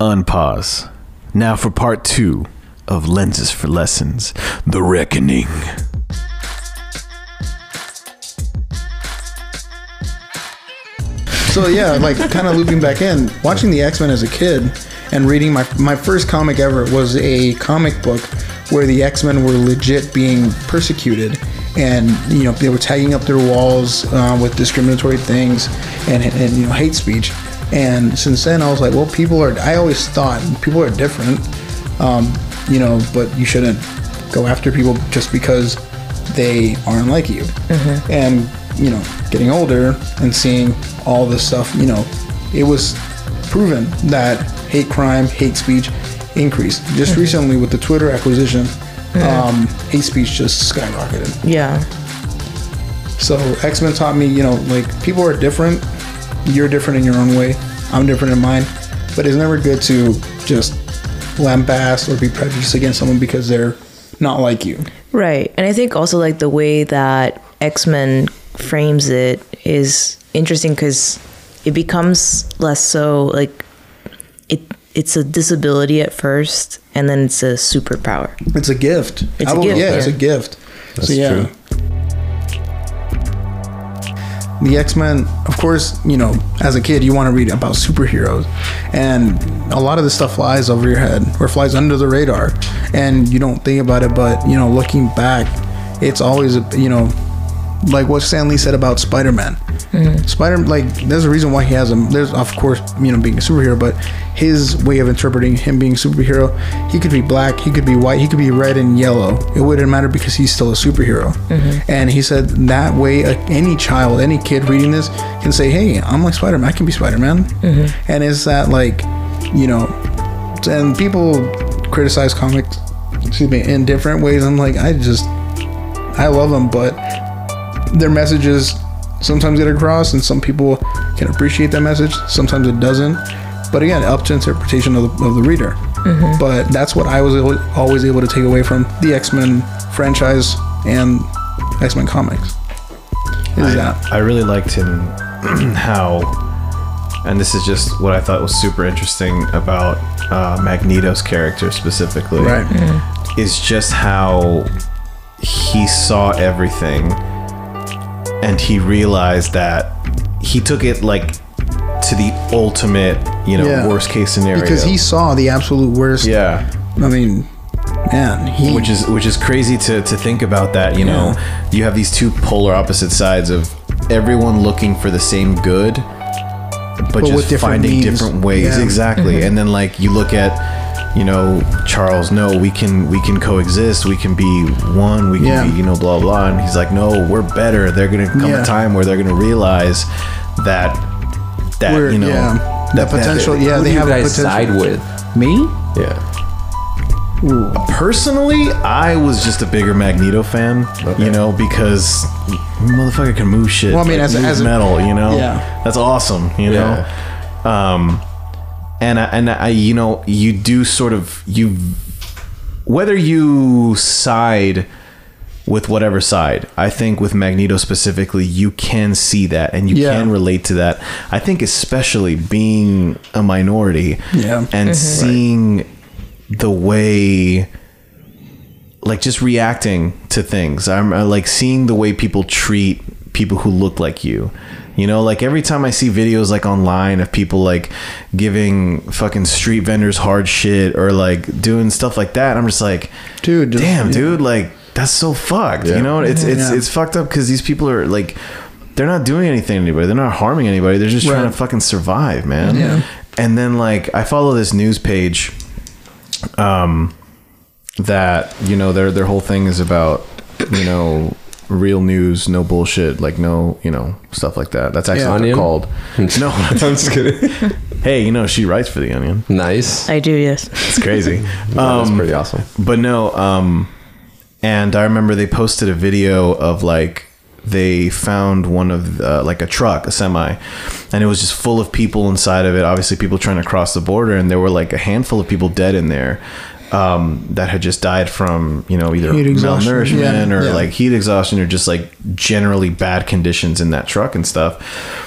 unpause. Now for part two of Lenses for Lessons The Reckoning. So yeah, like kind of looping back in, watching the X Men as a kid and reading my my first comic ever was a comic book where the X Men were legit being persecuted, and you know they were tagging up their walls uh, with discriminatory things and, and you know hate speech. And since then, I was like, well, people are. I always thought people are different, um, you know, but you shouldn't go after people just because they aren't like you. And you know, getting older and seeing all this stuff, you know, it was proven that hate crime, hate speech increased. Just recently with the Twitter acquisition, um, hate speech just skyrocketed. Yeah. So X Men taught me, you know, like people are different. You're different in your own way. I'm different in mine. But it's never good to just lambast or be prejudiced against someone because they're not like you. Right. And I think also like the way that X Men frames it is interesting because it becomes less so like it it's a disability at first and then it's a superpower. It's a gift. It's I a gift, Yeah, it's a gift. That's so yeah. true. The X Men, of course, you know, as a kid, you want to read about superheroes, and a lot of this stuff flies over your head or flies under the radar, and you don't think about it. But you know, looking back, it's always you know, like what Stan Lee said about Spider Man. Mm. Spider, like, there's a reason why he has him. There's of course, you know, being a superhero, but his way of interpreting him being a superhero, he could be black, he could be white, he could be red and yellow. It wouldn't matter because he's still a superhero. Mm-hmm. And he said that way, uh, any child, any kid reading this can say, "Hey, I'm like Spider Man. I can be Spider Man." Mm-hmm. And it's that like, you know, and people criticize comics, excuse me, in different ways. I'm like, I just, I love them, but their messages sometimes get across and some people can appreciate that message sometimes it doesn't. But again up to interpretation of the, of the reader. But that's what i was always able to take away from the x-men franchise and x-men comics is that. I really liked him how, and this is just what I thought was super interesting about uh, Magneto's character specifically. right. Is just how he saw everything and he realized that he took it like to the ultimate, you know, Yeah. worst case scenario. because he saw the absolute worst yeah, i mean man he which is which is crazy to to think about that, you know. You have these two polar opposite sides of everyone looking for the same good but, with just different finding means. different ways Yeah. Mm-hmm. exactly and then like you look at you know charles no we can we can coexist we can be one we can Yeah. be you know blah blah and he's like no we're better they're gonna come Yeah. a time where they're gonna realize that that We're- you know yeah, that potential yeah Who they do you have a guys potential side with? Me? Yeah. personally i was just a bigger magneto fan you know because motherfucker can move shit Well, I mean, like, as a- moves as a- metal you know Yeah. that's awesome you know um and I, and I you know you do sort of you whether you side with whatever side i think with magneto specifically you can see that and you Yeah. can relate to that i think especially being a minority Yeah. and mm-hmm. seeing the way like just reacting to things i'm I like seeing the way people treat people who look like you you know like every time i see videos like online of people like giving fucking street vendors hard shit or like doing stuff like that i'm just like Dude, just- damn yeah. dude like that's so fucked Yeah. you know it's it's Yeah. it's fucked up because these people are like they're not doing anything to anybody they're not harming anybody they're just trying to fucking survive man Yeah. and then like i follow this news page um that you know their their whole thing is about you know real news no bullshit like no you know stuff like that that's actually Yeah. what they're Onion? called no I'm just kidding. hey you know she writes for the onion nice. I do, yes. it's crazy That's um pretty awesome. but no um and i remember they posted a video of like they found one of the, like a truck a semi and it was just full of people inside of it obviously people trying to cross the border and there were like a handful of people dead in there um, that had just died from you know either malnourishment yeah, or yeah. like heat exhaustion or just like generally bad conditions in that truck and stuff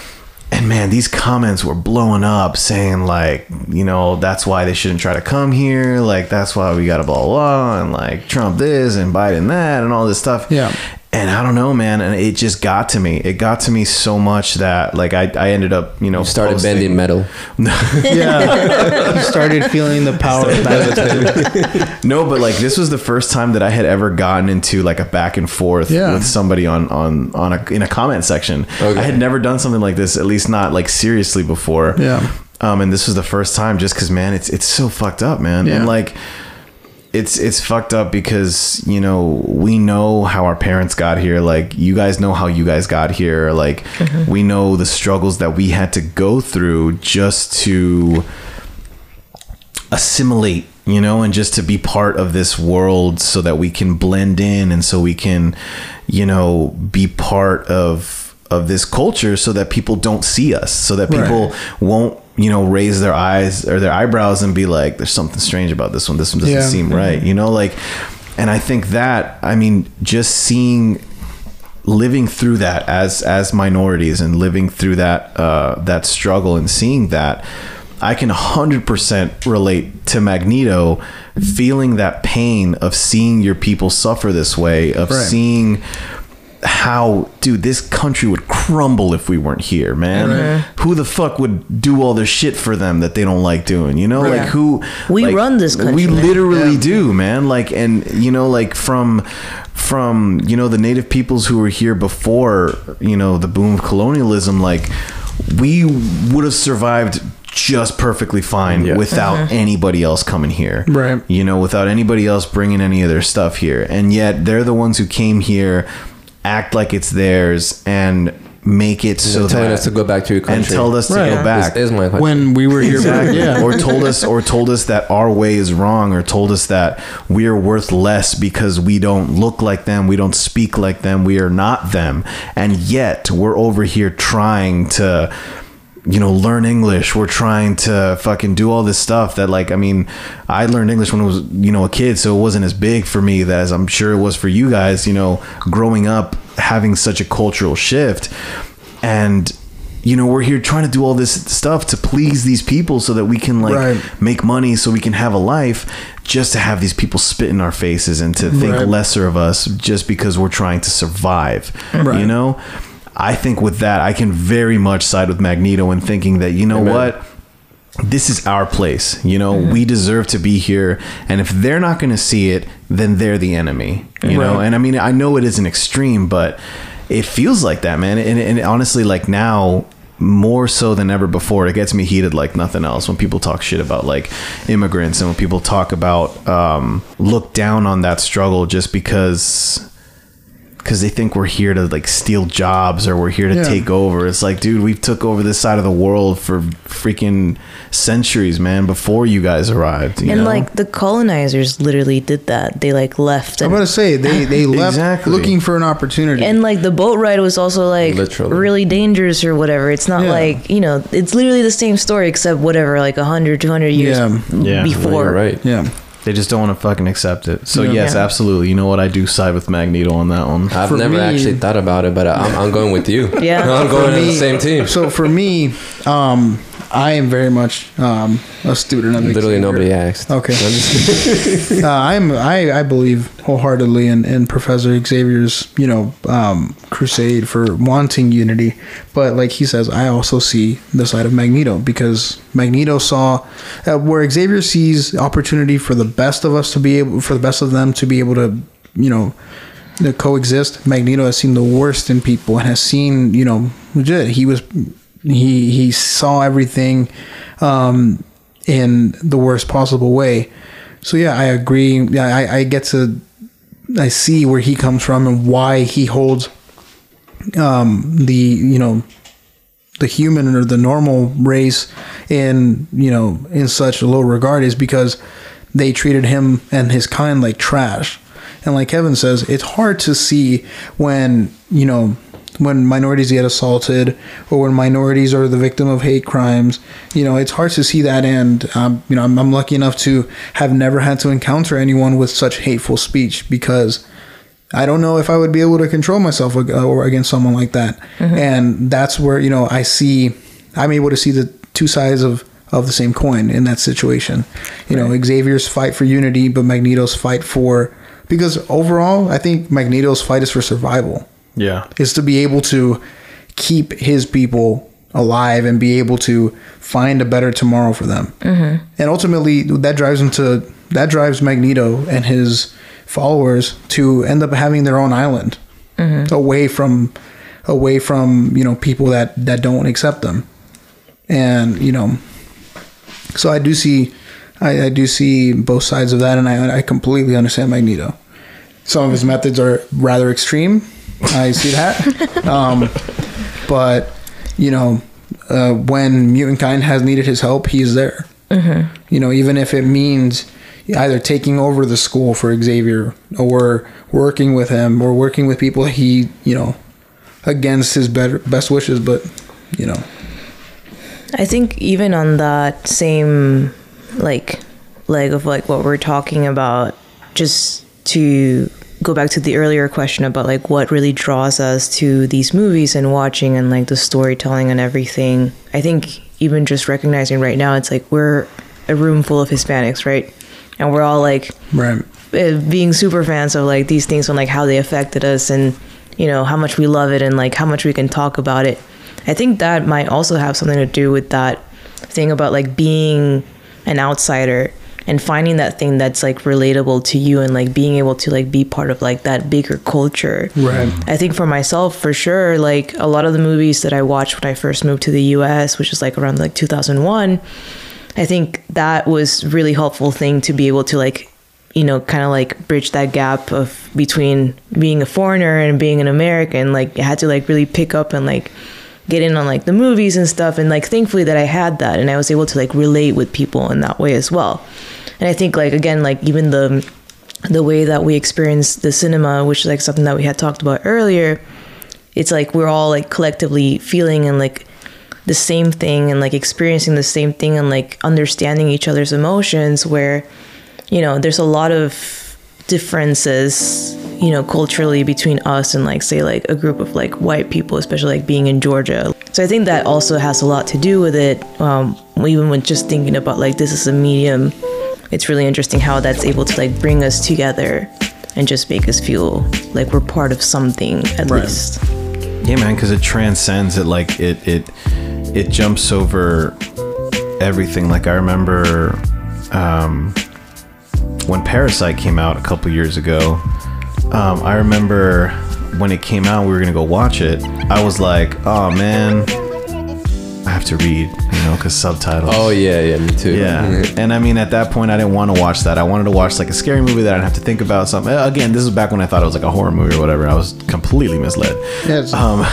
and man, these comments were blowing up saying like, you know, that's why they shouldn't try to come here. Like that's why we got to blah blah blah and like Trump this and Biden that and all this stuff. Yeah. And I don't know, man. And it just got to me. It got to me so much that like I, I ended up, you know, Started posting- bending metal. Yeah. you started feeling the power of that. No, but like this was the first time that I had ever gotten into like a back and forth Yeah. with somebody on on on a in a comment section. Okay. I had never done something like this, at least not like seriously before. Yeah. Um, and this was the first time, just because man, it's it's so fucked up, man. Yeah. And like, it's it's fucked up because you know we know how our parents got here. Like you guys know how you guys got here. Like mm-hmm. we know the struggles that we had to go through just to assimilate you know and just to be part of this world so that we can blend in and so we can you know be part of of this culture so that people don't see us so that people Right. won't you know raise their eyes or their eyebrows and be like there's something strange about this one this one doesn't Yeah. seem right you know like and i think that i mean just seeing living through that as as minorities and living through that uh, that struggle and seeing that, I can 100% relate to Magneto feeling that pain of seeing your people suffer this way, of Right. seeing how dude this country would crumble if we weren't here man. Uh-huh. Who the fuck would do all this shit for them that they don't like doing you know? Right. like who We like, run this country, we man. literally do man. Like and you know like from from you know the native peoples who were here before you know the boom of colonialism like we would have survived just perfectly fine Yeah. without uh-huh. anybody else coming here. Right. you know without anybody else bringing any of their stuff here. And yet they're the ones who came here act like it's theirs and make it so telling that us to go back to your country. and tell us to go back This is my country. when we were here. Exactly. Yeah. Or told us or told us that our way is wrong or told us that we're worth less because we don't look like them, we don't speak like them, we are not them. And yet we're over here trying to you know, learn English. We're trying to fucking do all this stuff that like I mean, I learned English when I was, you know, a kid, so it wasn't as big for me that as I'm sure it was for you guys, you know, growing up having such a cultural shift. And you know, we're here trying to do all this stuff to please these people so that we can like Right. make money so we can have a life just to have these people spit in our faces and to think Right. lesser of us just because we're trying to survive. Right. You know? I think with that I can very much side with Magneto in thinking that you know Amen. what? This is our place. You know, we deserve to be here and if they're not going to see it, then they're the enemy. You know? And I mean, I know it is an extreme, but it feels like that, man. And, and honestly, like now, more so than ever before, it gets me heated like nothing else when people talk shit about like immigrants and when people talk about um, look down on that struggle just because because they think we're here to like steal jobs or we're here to Yeah. take over. It's like, dude, we've took over this side of the world for freaking centuries, man, before you guys arrived. you and know? like the colonizers literally did that. They like left I'm and, gonna say they they left Exactly. looking for an opportunity. and like the boat ride was also like Literally. really dangerous or whatever. It's not Yeah. like, you know, it's literally the same story except whatever like 100 200 years Yeah. Yeah. before. You're right. yeah. They just don't want to fucking accept it. So Yeah. yes, Yeah. absolutely. You know what? I do side with Magneto on that one. I've For never me- actually thought about it, but I'm, I'm going with you. Yeah. I'm For going on the me- same team. So for me, um, I am very much um, a student of Literally Xavier. nobody asked. Okay. Uh, I'm I, I believe wholeheartedly in, in Professor Xavier's you know um, crusade for wanting unity, but like he says, I also see the side of Magneto because Magneto saw uh, where Xavier sees opportunity for the best of us to be able for the best of them to be able to you know to coexist. Magneto has seen the worst in people and has seen you know legit he was he he saw everything um, in the worst possible way. So yeah, I agree. I, I get to I see where he comes from and why he holds um, the you know the human or the normal race in you know in such low regard is because they treated him and his kind like trash. And like Kevin says, it's hard to see when you know when minorities get assaulted or when minorities are the victim of hate crimes. You know, it's hard to see that. end. um, you know, I'm, I'm lucky enough to have never had to encounter anyone with such hateful speech because I don't know if I would be able to control myself or against someone like that. And that's where, you know, I see I'm able to see the two sides of of the same coin in that situation. You know, Xavier's fight for unity, but Magneto's fight for because overall, I think Magneto's fight is for survival. Yeah. Is to be able to keep his people alive and be able to find a better tomorrow for them. Mm-hmm. And ultimately, that drives him to that drives Magneto and his followers to end up having their own island away from away from you know people that that don't accept them and you know so i do see i, I do see both sides of that and I, I completely understand magneto some of his methods are rather extreme i see that. Um, but you know uh, when mutant kind has needed his help he's there. You know even if it means either taking over the school for xavier or working with him or working with people he you know against his better best wishes but you know. I think even on that same like leg of like what we're talking about, just to go back to the earlier question about like what really draws us to these movies and watching and like the storytelling and everything. I think even just recognizing right now, it's like we're a room full of Hispanics, right? And we're all like right uh, being super fans of like these things and like how they affected us and you know how much we love it and like how much we can talk about it i think that might also have something to do with that thing about like being an outsider and finding that thing that's like relatable to you and like being able to like be part of like that bigger culture Right. i think for myself for sure like a lot of the movies that i watched when i first moved to the us which is like around like 2001 I think that was really helpful thing to be able to like, you know, kind of like bridge that gap of between being a foreigner and being an American. Like, I had to like really pick up and like get in on like the movies and stuff. And like, thankfully that I had that and I was able to like relate with people in that way as well. And I think like again, like even the the way that we experience the cinema, which is like something that we had talked about earlier, it's like we're all like collectively feeling and like the same thing and like experiencing the same thing and like understanding each other's emotions where you know there's a lot of differences you know culturally between us and like say like a group of like white people especially like being in georgia so i think that also has a lot to do with it um, even when just thinking about like this is a medium it's really interesting how that's able to like bring us together and just make us feel like we're part of something at Right. least Yeah, man, because it transcends it. Like it, it, it jumps over everything. Like I remember um, when Parasite came out a couple years ago. Um, I remember when it came out, we were gonna go watch it. I was like, oh man, I have to read, you know, because subtitles. Oh yeah, yeah, me too. Yeah, and I mean, at that point, I didn't want to watch that. I wanted to watch like a scary movie that I'd have to think about something. Uh, Again, this is back when I thought it was like a horror movie or whatever. I was completely misled. Yeah, it's- Um,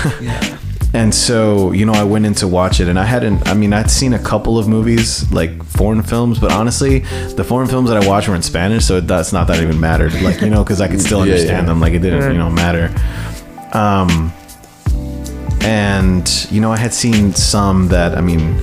and so you know, I went in to watch it, and I hadn't. I mean, I'd seen a couple of movies like foreign films, but honestly, the foreign films that I watched were in Spanish, so that's not that even mattered. Like you know, because I could still Yeah, understand yeah. them. Like it didn't, you know, matter. Um, and you know, I had seen some that I mean,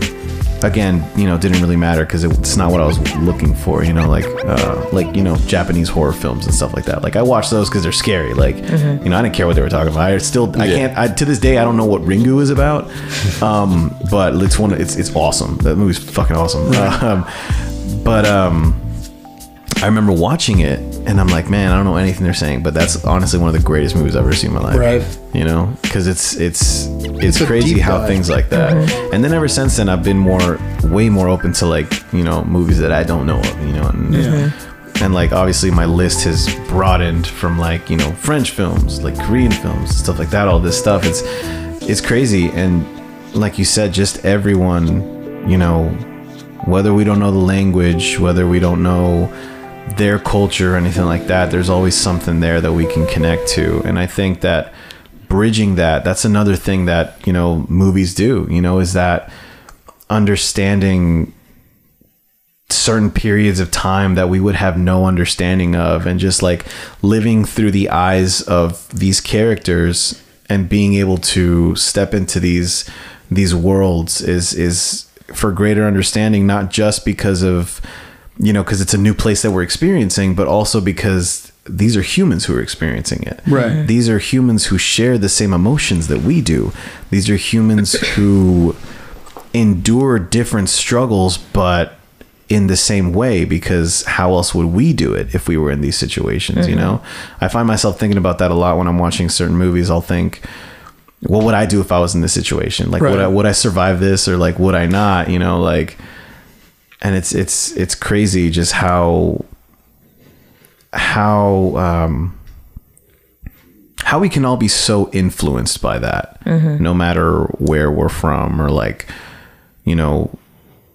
again, you know, didn't really matter because it's not what I was looking for. You know, like uh, like you know, Japanese horror films and stuff like that. Like I watched those because they're scary. Like you know, I didn't care what they were talking about. I still I Yeah. can't. I, to this day, I don't know what Ringu is about. Um, but it's one. It's it's awesome. That movie's fucking awesome. Um, but um. I remember watching it and I'm like, man, I don't know anything they're saying, but that's honestly one of the greatest movies I've ever seen in my life. Right. You know, because it's it's it's, a crazy how dive. things like that. Mm-hmm. And then ever since then, I've been more, way more open to like you know movies that I don't know of. You know, and, mm-hmm. and like obviously my list has broadened from like you know French films, like Korean films, stuff like that. All this stuff, it's it's crazy. And like you said, just everyone, you know, whether we don't know the language, whether we don't know their culture or anything like that, there's always something there that we can connect to. And I think that bridging that, that's another thing that, you know, movies do, you know, is that understanding certain periods of time that we would have no understanding of and just like living through the eyes of these characters and being able to step into these these worlds is is for greater understanding not just because of you know because it's a new place that we're experiencing but also because these are humans who are experiencing it. Right. these are humans who share the same emotions that we do. These are humans who endure different struggles, but in the same way because how else would we do it if we were in these situations you mm-hmm. know? I find myself thinking about that a lot when i'm watching certain movies. I'll think what would i do if i was in this situation? Like would i would i survive this or like would i not? You know like and it's it's it's crazy just how how um how we can all be so influenced by that no matter where we're from or like you know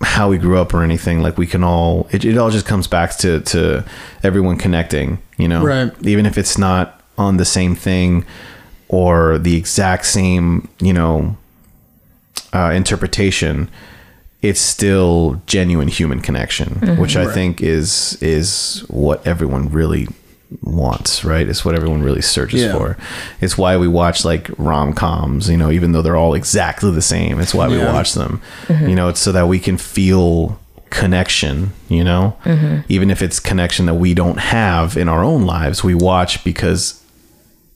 how we grew up or anything. Like we can all it, it all just comes back to to everyone connecting you know? Right. even if it's not on the same thing or the exact same you know uh, interpretation it's still genuine human connection mm-hmm. which i think is is what everyone really wants right? It's what everyone really searches Yeah. for. It's why we watch like rom-coms you know even though they're all exactly the same it's why we watch them. Mm-hmm. You know it's so that we can feel connection you know? Mm-hmm. Even if it's connection that we don't have in our own lives we watch because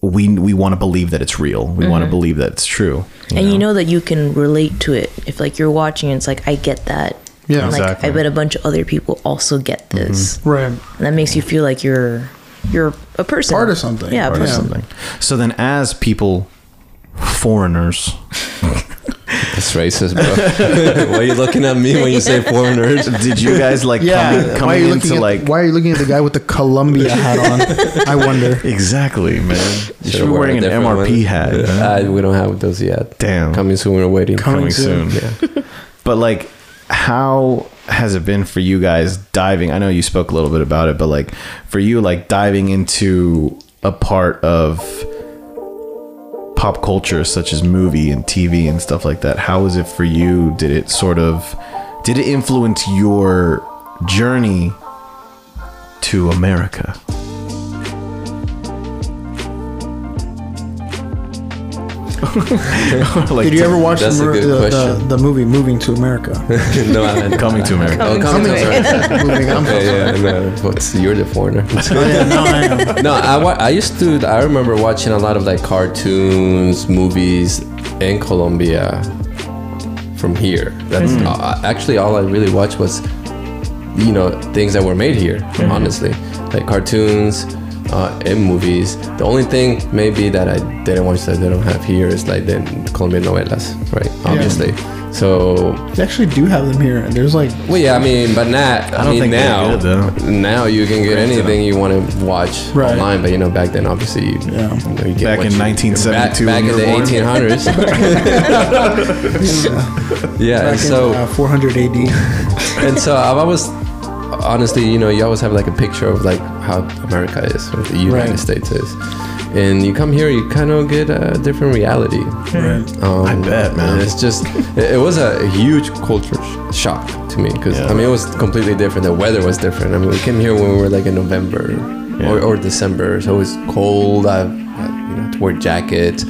we we want to believe that it's real we want to mm-hmm. believe that it's true and you know that you can relate to it if like you're watching it's like i get that Yeah. And, like Exactly. i bet a bunch of other people also get mm-hmm. this Right. and that makes you feel like you're you're a person Part of something. yeah Part or of person something. So then, as people, foreigners, It's racist, bro. Why are you looking at me when you say foreigners? did you guys like Yeah. coming, why are you into at like Why are you looking at the guy with the Colombia hat on? I wonder. exactly, man? You should be Should've worn wearing an MRP one. hat. man. Uh, we don't have those yet. Damn, Coming soon We're waiting. Coming coming soon. soon. Yeah. But like, how has it been for you guys diving? I know you spoke a little bit about it, but like for you, like diving into a part of pop culture such as movie and TV and stuff like that. How was it for you? Did it sort of did it influence your journey to America? like Did you ever watch the, That's a good the, the, question. the movie Moving to America? no, I hadn't. coming to America? Oh, coming to America. Moving, I'm so yeah, no. What's you're the foreigner? Oh, yeah, no, I am. no, I, wa- I used to. I remember watching a lot of like cartoons, movies in Colombia from here. That's uh, actually all I really watched was, you know, things that were made here. Honestly, like cartoons. Uh, and movies. The only thing maybe that I didn't watch that they don't have here is like the Colombian novelas, right? Obviously. So They actually do have them here. There's like well, yeah, I mean, but not. I, don't mean, think they're now, good, now you can get anything you want to watch Right. online. But you know, back then, obviously, you, Yeah. you, know, you get Back in 1972 back, back in the born. 1800s. yeah, back and so in uh, 400 AD. and so I've always, honestly, you know, you always have like a picture of like how America is, or the United Right. States is, and you come here, you kind of get a different reality. right. Um, I bet, man. It's just, it, it was a huge culture sh- shock to me because Yeah. I mean it was completely different. The weather was different. I mean we came here when we were like in November or, or December, so it was cold. I, I you know had to wear jackets.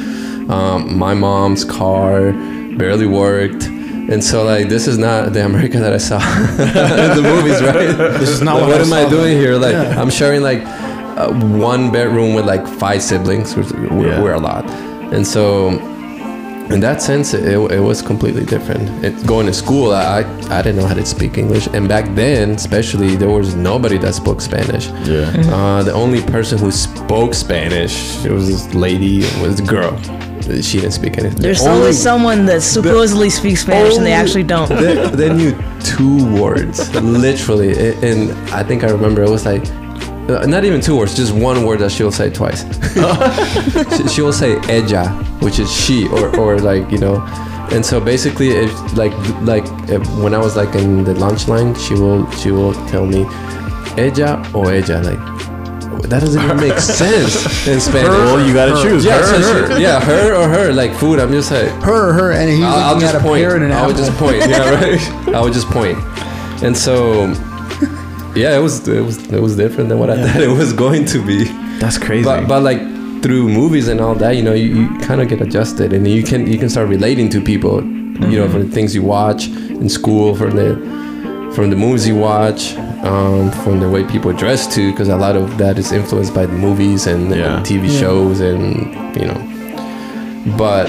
Um, my mom's car barely worked. And so, like, this is not the America that I saw in the movies, right? This is not Like, what I am what am I saw. doing here? Like, Yeah. I'm sharing like uh, one bedroom with like five siblings, which we're, Yeah. we're a lot. And so, in that sense, it, it was completely different. It, going to school, I I didn't know how to speak English, and back then, especially, there was nobody that spoke Spanish. Yeah. Uh, the only person who spoke Spanish, it was this lady, it was a girl. She didn't speak anything. There's Only- always someone that supposedly speaks Spanish and they actually don't. they, they knew two words, literally, and I think I remember it was like. uh, Not even two words, just one word that she'll say twice. she, she will say ella, which is she, or, or like you know, and so basically, if like like if, when I was like in the lunch line, she will she will tell me ella or ella, like that doesn't even make sense in Spanish. Well, you gotta choose. yeah, her, so her. she- yeah, her or her, like food. I'm just like Her, or her, and he's I'll, I'll just at a point. pear and an I apple. would just point. Yeah, right. I would just point. And so, yeah, it was it was it was different than what I thought it was going to be. That's crazy. But but like through movies and all that, you know, you, you kind of get adjusted, and you can you can start relating to people. You know, mm-hmm. from the things you watch in school, from the from the movies you watch, um, from the way people dress too, because a lot of that is influenced by the movies and, Yeah. and TV shows, and you know. But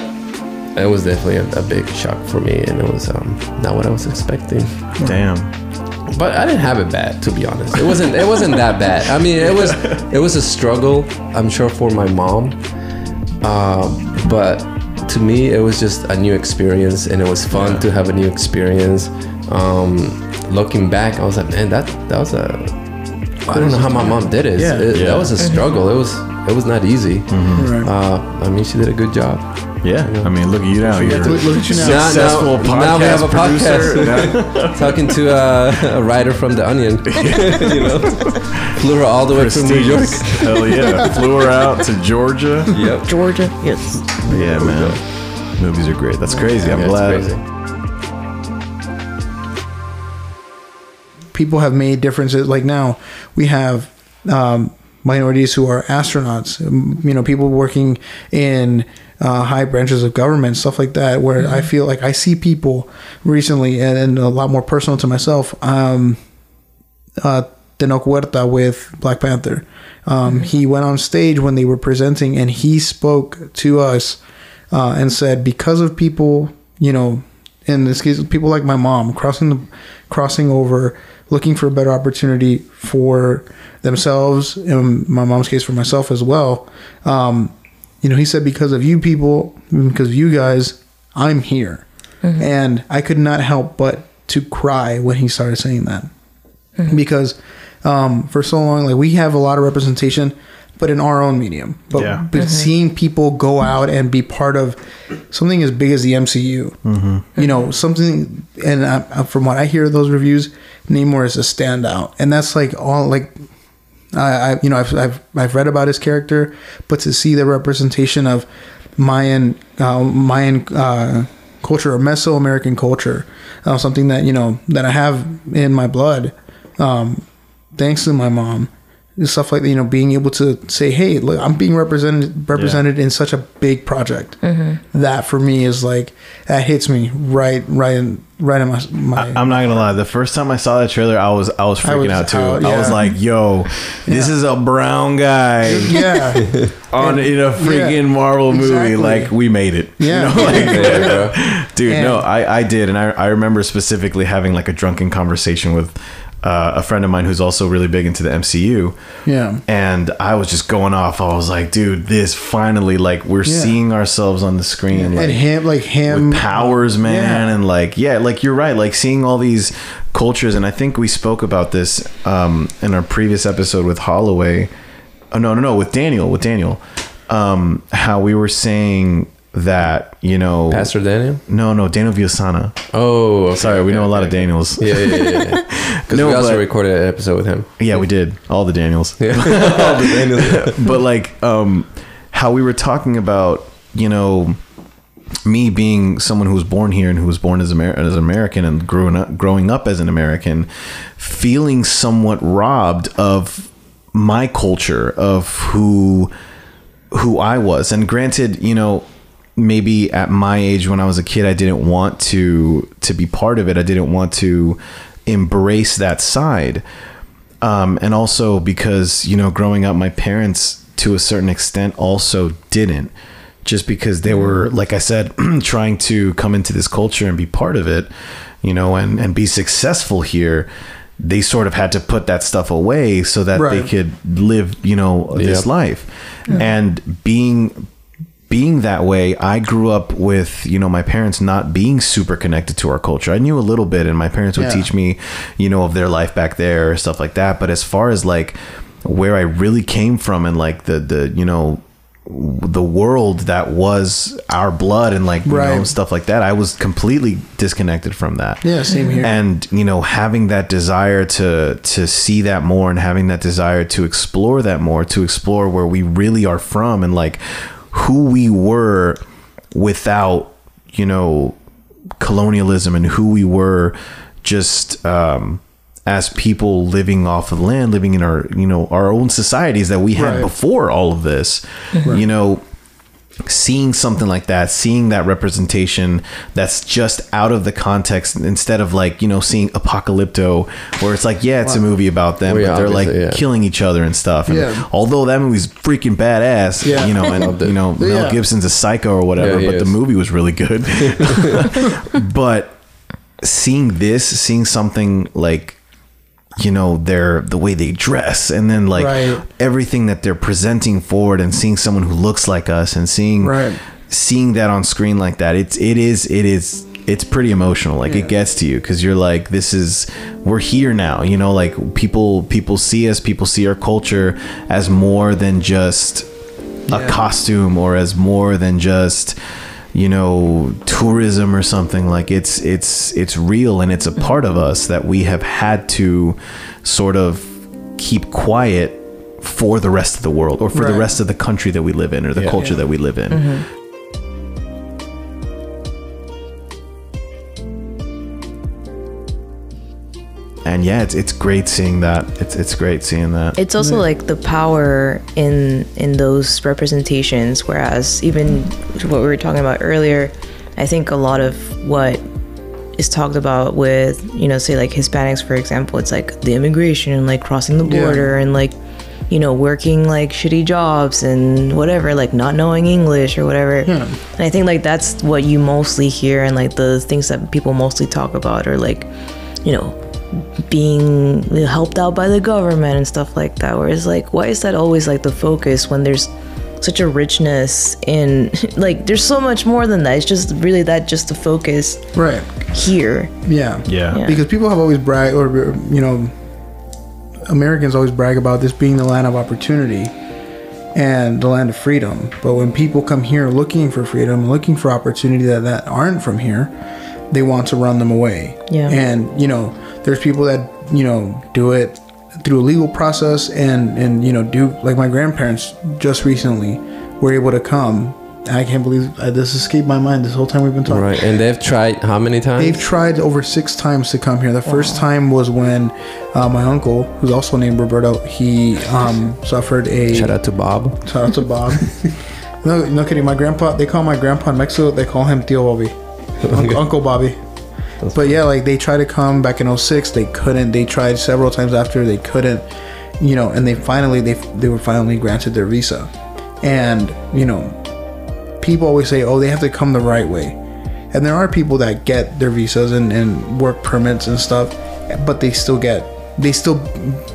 it was definitely a, a big shock for me, and it was um, not what I was expecting. Damn. But I didn't have it bad, to be honest. It wasn't. It wasn't that bad. I mean, it was. It was a struggle. I'm sure for my mom. Um, but to me, it was just a new experience, and it was fun to have a new experience. Um, looking back, I was like, man, that that was a. I don't know how my mom did it. Yeah. It- Yeah. That was a struggle. It was. It was not easy. Right. Uh, I mean, she did a good job. Yeah. I mean, look at you now. You're Look, look at you now. Now- successful now- now we have a podcast podcast. Talking to uh, a writer from The Onion, you know, flew her all the way from New York. Hell yeah. Flew her out to Georgia. Yep. Georgia, yes. Yeah, man. Movies are great. That's crazy. I'm Yeah, it's glad. People have made differences. Like now, we have um, minorities who are astronauts. um, You know, people working in uh, high branches of government, stuff like that. Where I feel like I see people recently, and, and a lot more personal to myself. Um, uh, Tenoch Huerta with Black Panther. Um, He went on stage when they were presenting, and he spoke to us uh, and said, because of people, you know, in this case, people like my mom crossing the crossing over, looking for a better opportunity for themselves. In my mom's case, for myself as well. Um, you know, he said, because of you people, because of you guys, I'm here, and I could not help but to cry when he started saying that because um, for so long, like we have a lot of representation, but in our own medium. But, Yeah. but seeing people go out and be part of something as big as the MCU, you know, something, and I, I- from what I hear of those reviews, Namor is a standout, and that's like all like. I, I you know I've, I've I've read about his character, but to see the representation of Mayan uh, Mayan uh, culture or Mesoamerican culture, uh, something that you know that I have in my blood, um, thanks to my mom, stuff like that, you know being able to say, hey, look, I'm being represented represented in such a big project. Mm-hmm. That for me is like that hits me right right in right in my my. I'm not gonna lie. The first time I saw that trailer, I was I was freaking was out too. out, I was like, "Yo, this is a brown guy yeah, on in a freaking Marvel movie. Exactly. Like, we made it." Yeah. you know, like, Yeah, bro. dude. And- no, I I did, and I I remember specifically having like a drunken conversation with uh, a friend of mine who's also really big into the MCU. yeah. And I was just going off. I was like, dude, this finally like we're Yeah. seeing ourselves on the screen. like, and him like him powers, man, Yeah. and like yeah, like you're right, like seeing all these cultures, and I think we spoke about this um, in our previous episode with Holloway. Oh no, no, no, with Daniel, with Daniel, um, how we were saying that you know, Pastor Daniel. no, no, Daniel Viosana. Oh, okay, Sorry, we okay, know a lot of. Daniels. Yeah, yeah, yeah. yeah. Because No, we also but- recorded an episode with him. Yeah, we did all the Daniels. Yeah, all the Daniels. but like um how we were talking about you know me being someone who was born here and who was born as, Amer- as an American and growing up growing up as an American feeling somewhat robbed of my culture of who who I was and granted you know maybe at my age when I was a kid I didn't want to to be part of it. I didn't want to embrace that side. Um, and also because you know growing up my parents to a certain extent also didn't. Just because they were like i said trying to come into this culture and be part of it you know and and be successful here they sort of had to put that stuff away so that they could live you know this Yep. life. And being being that way, I grew up with, you know, my parents not being super connected to our culture. I knew a little bit and my parents would Yeah. teach me, you know, of their life back there, stuff like that. But as far as like where I really came from and like the the, you know, the world that was our blood and like you know stuff like that, I was completely disconnected from that Yeah, same here. and you know having that desire to to see that more and having that desire to explore that more to explore where we really are from and like who we were without you know colonialism and who we were just um as people living off of land living in our you know our own societies that we had Right. before all of this you know seeing something like that seeing that representation that's just out of the context instead of like you know seeing apocalypto where it's like yeah it's a movie about them Well, yeah, but they're like yeah. killing each other and stuff and Yeah. although that movie's freaking badass Yeah. you know and you know Mel Gibson's a psycho or whatever Yeah, he but the movie was really good but seeing this seeing something like you know their the way they dress. And then like Right. everything that they're presenting forward and seeing someone who looks like us and seeing Right. seeing that on screen like that it's it is it is it's pretty emotional. Like it gets to you because you're like this is we're here now you know? Like people people see us people see our culture as more than just a costume or as more than just you know tourism or something like it's it's it's real and it's a part of us that we have had to sort of keep quiet for the rest of the world or for the rest of the country that we live in or the Yeah. culture that we live in mm-hmm. And yeah it's it's great seeing that it's it's great seeing that it's also like the power in in those representations whereas even what we were talking about earlier i think a lot of what is talked about with you know say like hispanics for example it's like the immigration and like crossing the Yeah. border and like you know working like shitty jobs and whatever like not knowing english or whatever Yeah. and i think like that's what you mostly hear and like the things that people mostly talk about are like you know being helped out by the government and stuff like that whereas like why is that always like the focus when there's such a richness in like there's so much more than that it's just really that just the focus Right. here Yeah. yeah, Yeah. Because people have always bragged, or you know, Americans always brag about this being the land of opportunity and the land of freedom. But when people come here looking for freedom, looking for opportunity that, that aren't from here, they want to run them away. Yeah. And you know, there's people that you know do it through a legal process and and you know do like my grandparents just recently were able to come. I can't believe uh, this escaped my mind this whole time we've been talking. Right, and they've tried how many times? They've tried over six times to come here. The first time was when uh, my uncle, who's also named Roberto, he um, suffered a Shout out to Bob. shout out to Bob. no, no kidding. My grandpa, they call my grandpa in Mexico, they call him Tio Bobby, Uncle, Uncle Bobby. but yeah, like they tried to come back in 06, they couldn't. They tried several times after, they couldn't. You know, and they finally they they were finally granted their visa, and you know, people always say, oh, they have to come the right way. And there are people that get their visas and, and work permits and stuff, but they still get they still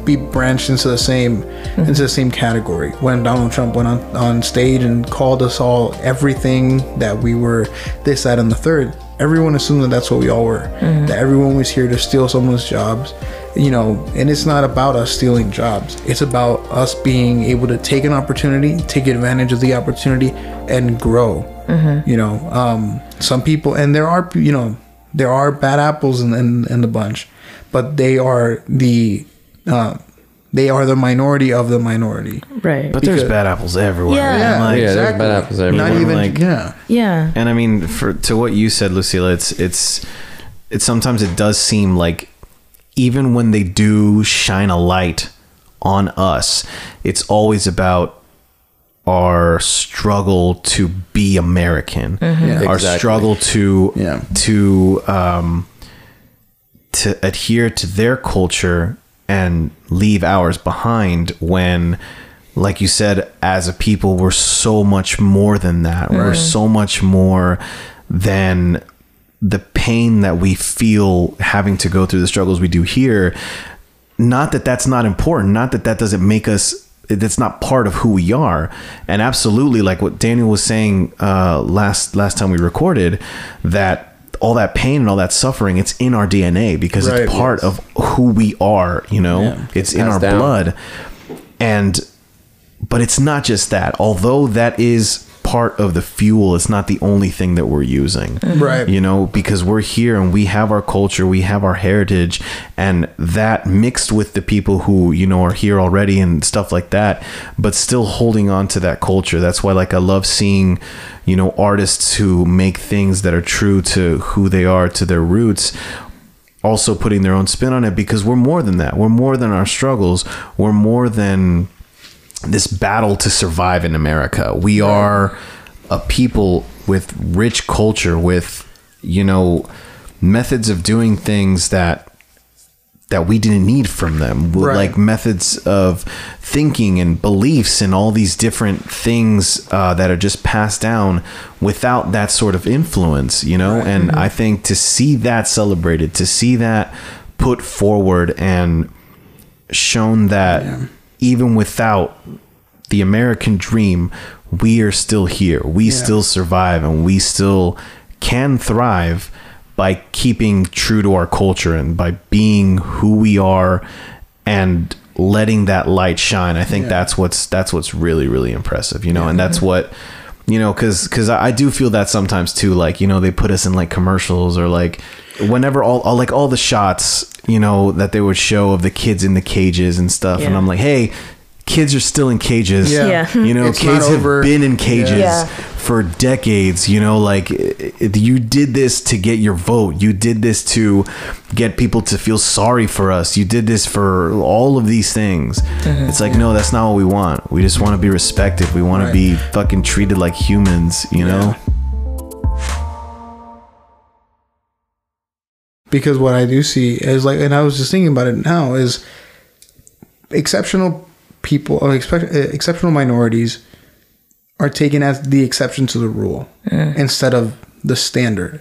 be branched into the same mm-hmm. into the same category. When Donald Trump went on, on stage and called us all everything that we were this, that, and the third, everyone assumed that that's what we all were. Mm-hmm. That everyone was here to steal someone's jobs. You know, and it's not about us stealing jobs. It's about us being able to take an opportunity, take advantage of the opportunity, and grow. Mm-hmm. You know, um, some people, and there are, you know, there are bad apples in, in, in the bunch, but they are the, uh, they are the minority of the minority. right but there's bad apples everywhere Yeah. Yeah, like, Yeah, there's bad apples everywhere. Not even, Like- yeah, yeah And I mean, for to what you said, Lucila, it's it's it's sometimes it does seem like even when they do shine a light on us, it's always about our struggle to be American, Yeah. our Exactly. struggle to Yeah. to um, to adhere to their culture and leave ours behind when like you said as a people we're so much more than that. We're so much more than the pain that we feel having to go through the struggles we do here. Not that that's not important. Not that that doesn't make us that's not part of who we are. And absolutely like what daniel was saying uh last last time we recorded that all that pain and all that suffering it's in our dna because Right, it's part yes. of who we are you know Yeah. it's in our down. blood and but it's not just that although that is part of the fuel. It's not the only thing that we're using. Mm-hmm. Right. you know because we're here and we have our culture we have our heritage and that mixed with the people who you know are here already and stuff like that but still holding on to that culture. That's why like i love seeing you know artists who make things that are true to who they are to their roots also putting their own spin on it because we're more than that. We're more than our struggles. We're more than this battle to survive in America. We are a people with rich culture, with you know methods of doing things that that we didn't need from them. Right. like methods of thinking and beliefs and all these different things uh, that are just passed down without that sort of influence you know? And i think to see that celebrated to see that put forward and shown that even without the American dream, we are still here. We still survive and we still can thrive by keeping true to our culture and by being who we are and letting that light shine. I think Yeah. that's what's that's what's really really impressive, you know, and that's what you know cuz cuz I I do feel that sometimes too like, you know, they put us in like commercials or like whenever all, all like all the shots, you know, that they would show of the kids in the cages and stuff and I'm like, "Hey, kids are still in cages." Yeah. Yeah. You know, It's kids have been in cages Yeah. for decades. You know, like i- i- you did this to get your vote. You did this to get people to feel sorry for us. You did this for all of these things. Mm-hmm. It's like, no, that's not what we want. We just want to be respected. We want Right. to be fucking treated like humans, you know? Because what I do see is like, and I was just thinking about it now is exceptional people or expect, uh, exceptional minorities are taken as the exception to the rule instead of the standard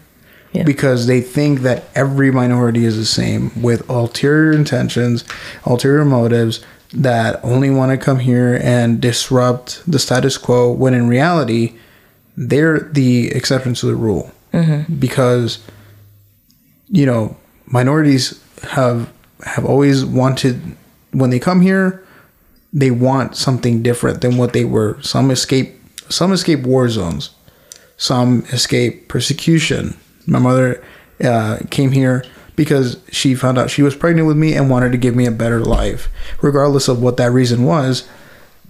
Yeah. because they think that every minority is the same with ulterior intentions, ulterior motives that only want to come here and disrupt the status quo when in reality they're the exception to the rule because you know minorities have have always wanted when they come here they want something different than what they were. Some escape some escape war zones. Some escape persecution. My mother uh, came here because she found out she was pregnant with me and wanted to give me a better life. Regardless of what that reason was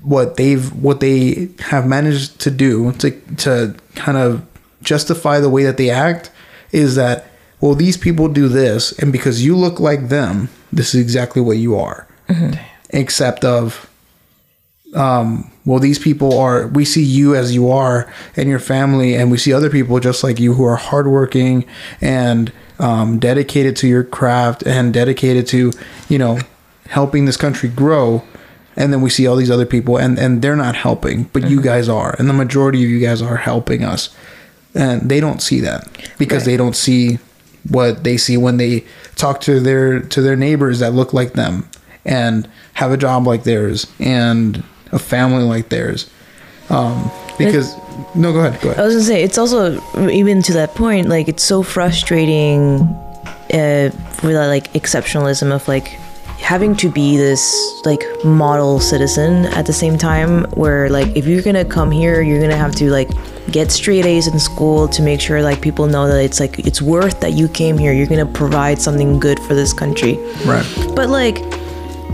what they've what they have managed to do to to kind of justify the way that they act is that well these people do this and because you look like them this is exactly what you are. Except of um well these people are we see you as you are and your family and we see other people just like you who are hardworking and um, dedicated to your craft and dedicated to you know helping this country grow. And then we see all these other people and and they're not helping but you guys are. And the majority of you guys are helping us. And they don't see that because Right. they don't see what they see when they talk to their to their neighbors that look like them and have a job like theirs and a family like theirs um because no go ahead go ahead. I was gonna say it's also even to that point, like it's so frustrating uh, with that like exceptionalism of like having to be this like model citizen at the same time where like if you're gonna come here you're gonna have to like get straight A's in school to make sure like people know that it's like it's worth that you came here. You're gonna provide something good for this country. Right. But like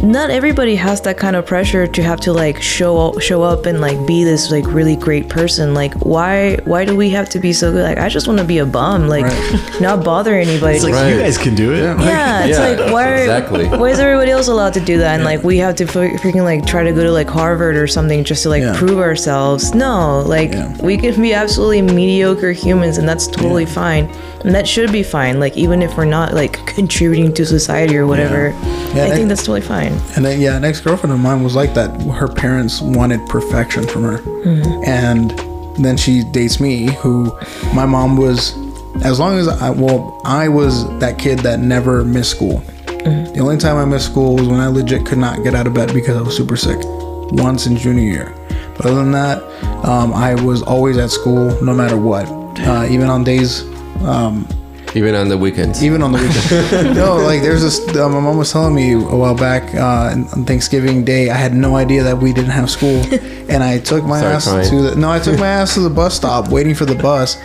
not everybody has that kind of pressure to have to like show show up and like be this like really great person. Like why why do we have to be so good? Like i just want to be a bum. Like not bother anybody. It's like, Just- you guys can do it. yeah. It's Yeah, like why exactly. why is everybody else allowed to do that? And like we have to fre- freaking like try to go to like harvard or something just to like Yeah. prove ourselves. No like Yeah. we can be absolutely mediocre humans and that's totally fine and that should be fine like even if we're not like contributing to society or whatever Yeah, i think that's totally fine And then, yeah, an ex girlfriend of mine was like that. Her parents wanted perfection from her. And then she dates me, who my mom was, as long as I, well, I was that kid that never missed school. The only time I missed school was when I legit could not get out of bed because I was super sick once in junior year. But other than that, um, I was always at school no matter what. Uh, even on days Even on the weekends. even on the weekends. no, like there's this. Uh, my mom was telling me a while back uh, on Thanksgiving Day. I had no idea that we didn't have school, and I took my Sorry, ass crying. to the. No, I took my ass to the bus stop, waiting for the bus.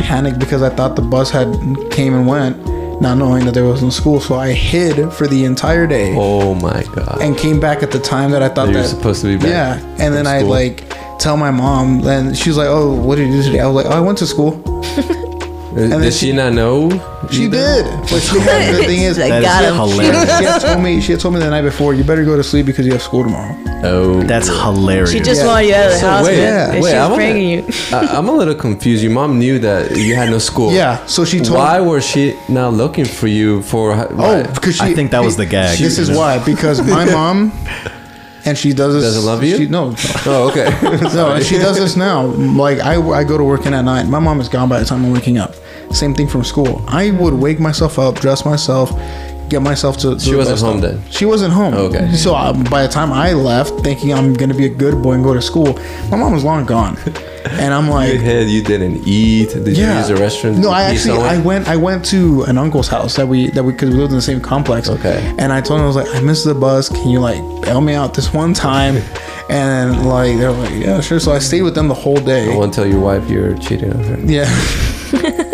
Panicked because I thought the bus had came and went, not knowing that there was no school. So I hid for the entire day oh my god. and came back at the time that I thought you were that supposed to be back. yeah. And then I like tell my mom, and she's like, "Oh, what did you do today?" I was like, "Oh, I went to school." And Did she not know? She either? did. But she, the thing is, Like, That got is him. hilarious. she had told me she had told me the night before, you better go to sleep because you have school tomorrow. Oh, That's hilarious. She just Yeah. wanted you out of the So house. wait, man. And wait, she I was wanna- you. I, I'm a little confused. Your mom knew that you had no school. Yeah. So she told Why was she not looking for you for? Oh, because she. I think that was the gag. This is know? why because my mom, and she does this. Doesn't love you? She, no, Oh, okay. no, and she does this now. Like I, I go to work in at night. My mom is gone by the time I'm waking up. Same thing from school. I would wake myself up, dress myself, get myself to. to She wasn't home then? She wasn't home. Okay. So uh, by the time I left, thinking I'm gonna be a good boy and go to school, my mom was long gone, and I'm you like. had you didn't eat. Did you use a restroom? No, I actually somewhere? I went I went to an uncle's house that we that we because we lived in the same complex. Okay. And I told him I was like, I missed the bus. Can you like bail me out this one time? And like they're like, yeah, sure. So I stayed with them the whole I day. won't tell your wife you're cheating on her. Yeah.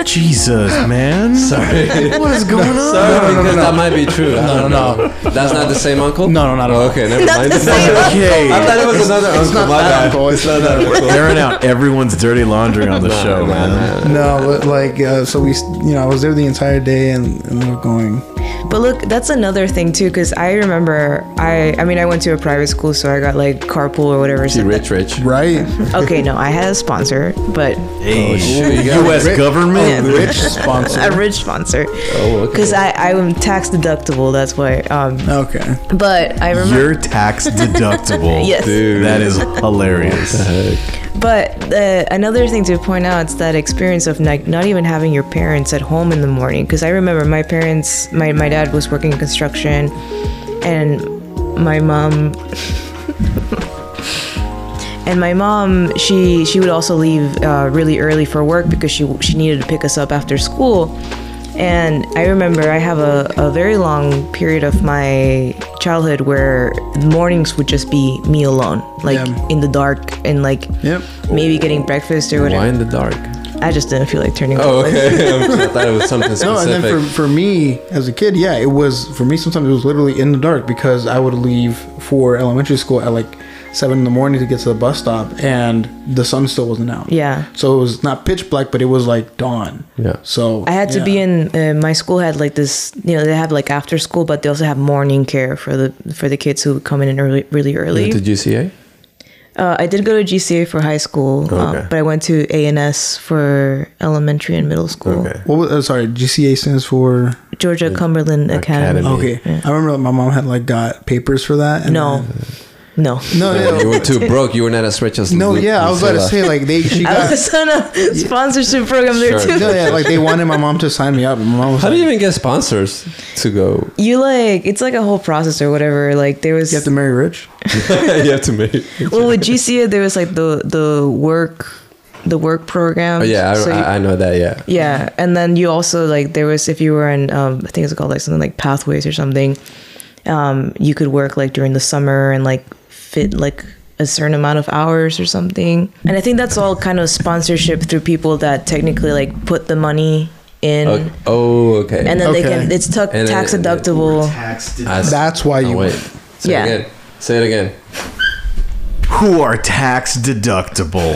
Jesus, man. Sorry. What is going on? Sorry, no, no, because no. that might be true. I No, don't no. That's not the same uncle. No, no, not at all. okay, never Not mind. the same Okay. I thought it was another uncle. not my that bad. uncle, it's It's not that uncle. Airing out everyone's dirty laundry on the Nah, show, nah, man. nah. No, but like uh, so we you know I was there the entire day and, and they were going. But look, that's another thing too, because I remember I I mean I went to a private school, so I got like carpool or whatever. She So rich, rich. Right. okay, no, I had a sponsor, but Hey, sure, you U.S. rich- government. Yeah. Rich sponsor. a rich sponsor. Oh, okay. Because I I'm tax deductible. That's why. Um, Okay. but I remember. You're tax deductible. Yes. Dude. That is hilarious. But uh, another thing to point out is that experience of like not even having your parents at home in the morning. Because I remember my parents, my, my dad was working in construction, and my mom. and my mom, she she would also leave uh, really early for work because she she needed to pick us up after school. And I remember I have a, a very long period of my childhood where mornings would just be me alone, like Yeah. in the dark and like Yep. maybe getting breakfast or whatever. Why whatever. in the dark? I just didn't feel like turning Oh, on the lights. okay. I thought it was something specific. No, and then for, for me as a kid, yeah, it was for me. Sometimes it was literally in the dark because I would leave for elementary school at like seven in the morning to get to the bus stop, and the sun still wasn't out. Yeah. So it was not pitch black, but it was like dawn. Yeah. So I had to yeah. be in uh, my school had like this you know they have like after school but they also have morning care for the for the kids who come in early really early. Did you see Uh, I did go to GCA for high school, um, Okay. but I went to A and S for elementary and middle school. Okay. What was uh, sorry? GCA stands for. Georgia Cumberland Academy. Academy. Okay, I remember my mom had like got papers for that. and No, no. no, no, you were too broke. You were not as rich as no. Lu- Yeah, I was about to Lucilla. say like they she I got. was on a sponsorship program there Sure. too. No, yeah, like they wanted my mom to sign me up. My mom was How do like, you even get sponsors to go? You like it's like a whole process or whatever. Like there was you have to marry rich. you have to make. well with GCA there was like the the work the work program. Oh, yeah, I, So you- I, I know that. Yeah. yeah, and then you also like there was if you were in um, I think it's called like something like pathways or something. Um, you could work like during the summer and like fit like a certain amount of hours or something. And I think that's all kind of sponsorship through people that technically like put the money in, Okay. Oh, okay. and then they can it's tuck And then- tax deductible. Tax I s- That's why oh, you. wait. Say Yeah. it again. Say it again. Who are tax deductible?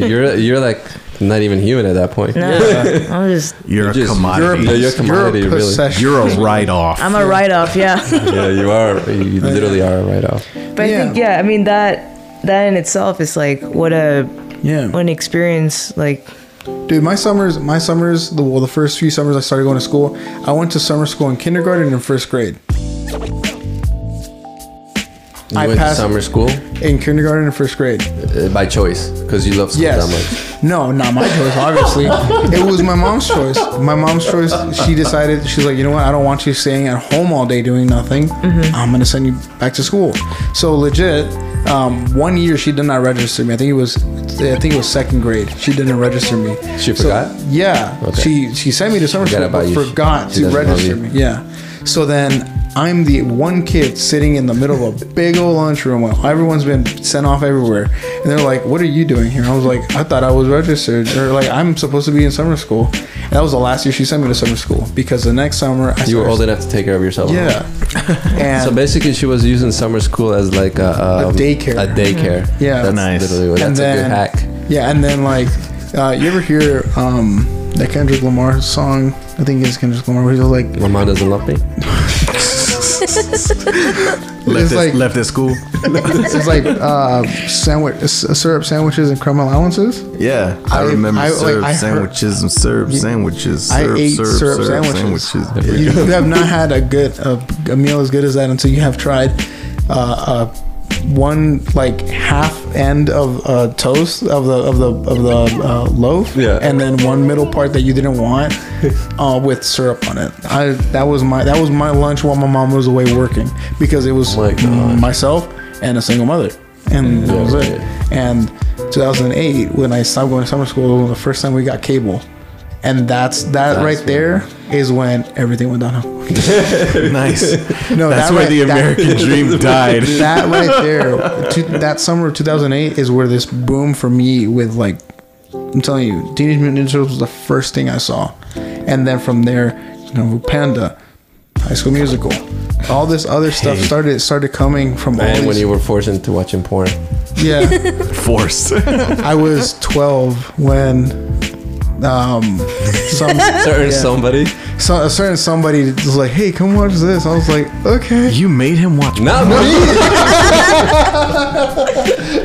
You're you're like not even human at that point. No, I'm just You're a just- commodity. You're a You're a commodity, really. possession. You're a write-off. I'm a write off. Yeah. yeah, you are. You literally are a write-off. But I think yeah, I mean that that in itself is like what a Yeah. what an experience like Dude, my summers, my summers, the well, the first few summers I started going to school, I went to summer school in kindergarten and first grade. You I went passed- to summer school In kindergarten and first grade. uh, by choice because you love school Yes. that much. No, not my choice, obviously. it was my mom's choice. My mom's choice. She decided, she's like, you know what? I don't want you staying at home all day doing nothing. I'm going to send you back to school. So, legit, um, one year she did not register me. I think it was, I think it was second grade. She didn't register me. She So, forgot? yeah. Okay. She she sent me to summer Forgot school, but you. forgot She to register me. Yeah. So then I'm the one kid sitting in the middle of a big old lunchroom while everyone's been sent off everywhere. And they're like, What are you doing here? I was like, I thought I was registered. Or like, I'm supposed to be in summer school. And that was the last year she sent me to summer school because the next summer I You were old enough to take care of yourself. Yeah. and So basically, she was using summer school as like a, um, daycare. A daycare. Yeah. that's Nice. literally what. And That's a good then- hack. Yeah, and then like, uh, you ever hear um, that Kendrick Lamar song. I think it's Kendrick Lamar. Where he's like, My mom doesn't love me. Left, It's at, like- left at school. it's like uh, sandwich, syrup sandwiches and crumb allowances. Yeah, I, I- remember I- like, syrup I heard- sandwiches and syrup sandwiches. I Syrup, ate syrup, syrup, syrup sandwiches. sandwiches. You, you have not had a good a, a meal as good as that until you have tried uh, uh, one like half end of uh, toast of the of the of the uh, loaf, Yeah. and then one middle part that you didn't want uh, with syrup on it. I that was my that was my lunch while my mom was away working because it was My myself and a single mother, and that was it. And 2008 when I stopped going to summer school, the first time we got cable. And that's that That's right there is when everything went downhill. nice. No, That's that where right- the that- American dream died. that right there, to, that summer of 2008 is where this boom for me with like, I'm telling you, Teenage Mutant Ninja Turtles was the first thing I saw, and then from there, you know, Panda, High School Musical, all this other stuff started started coming from all And when these. you were forced into watching porn. yeah, Forced. I was 12 when um some Certain Yeah. somebody. so, a certain somebody was like, "Hey, come watch this." I was like, "Okay." you made him watch. Not me.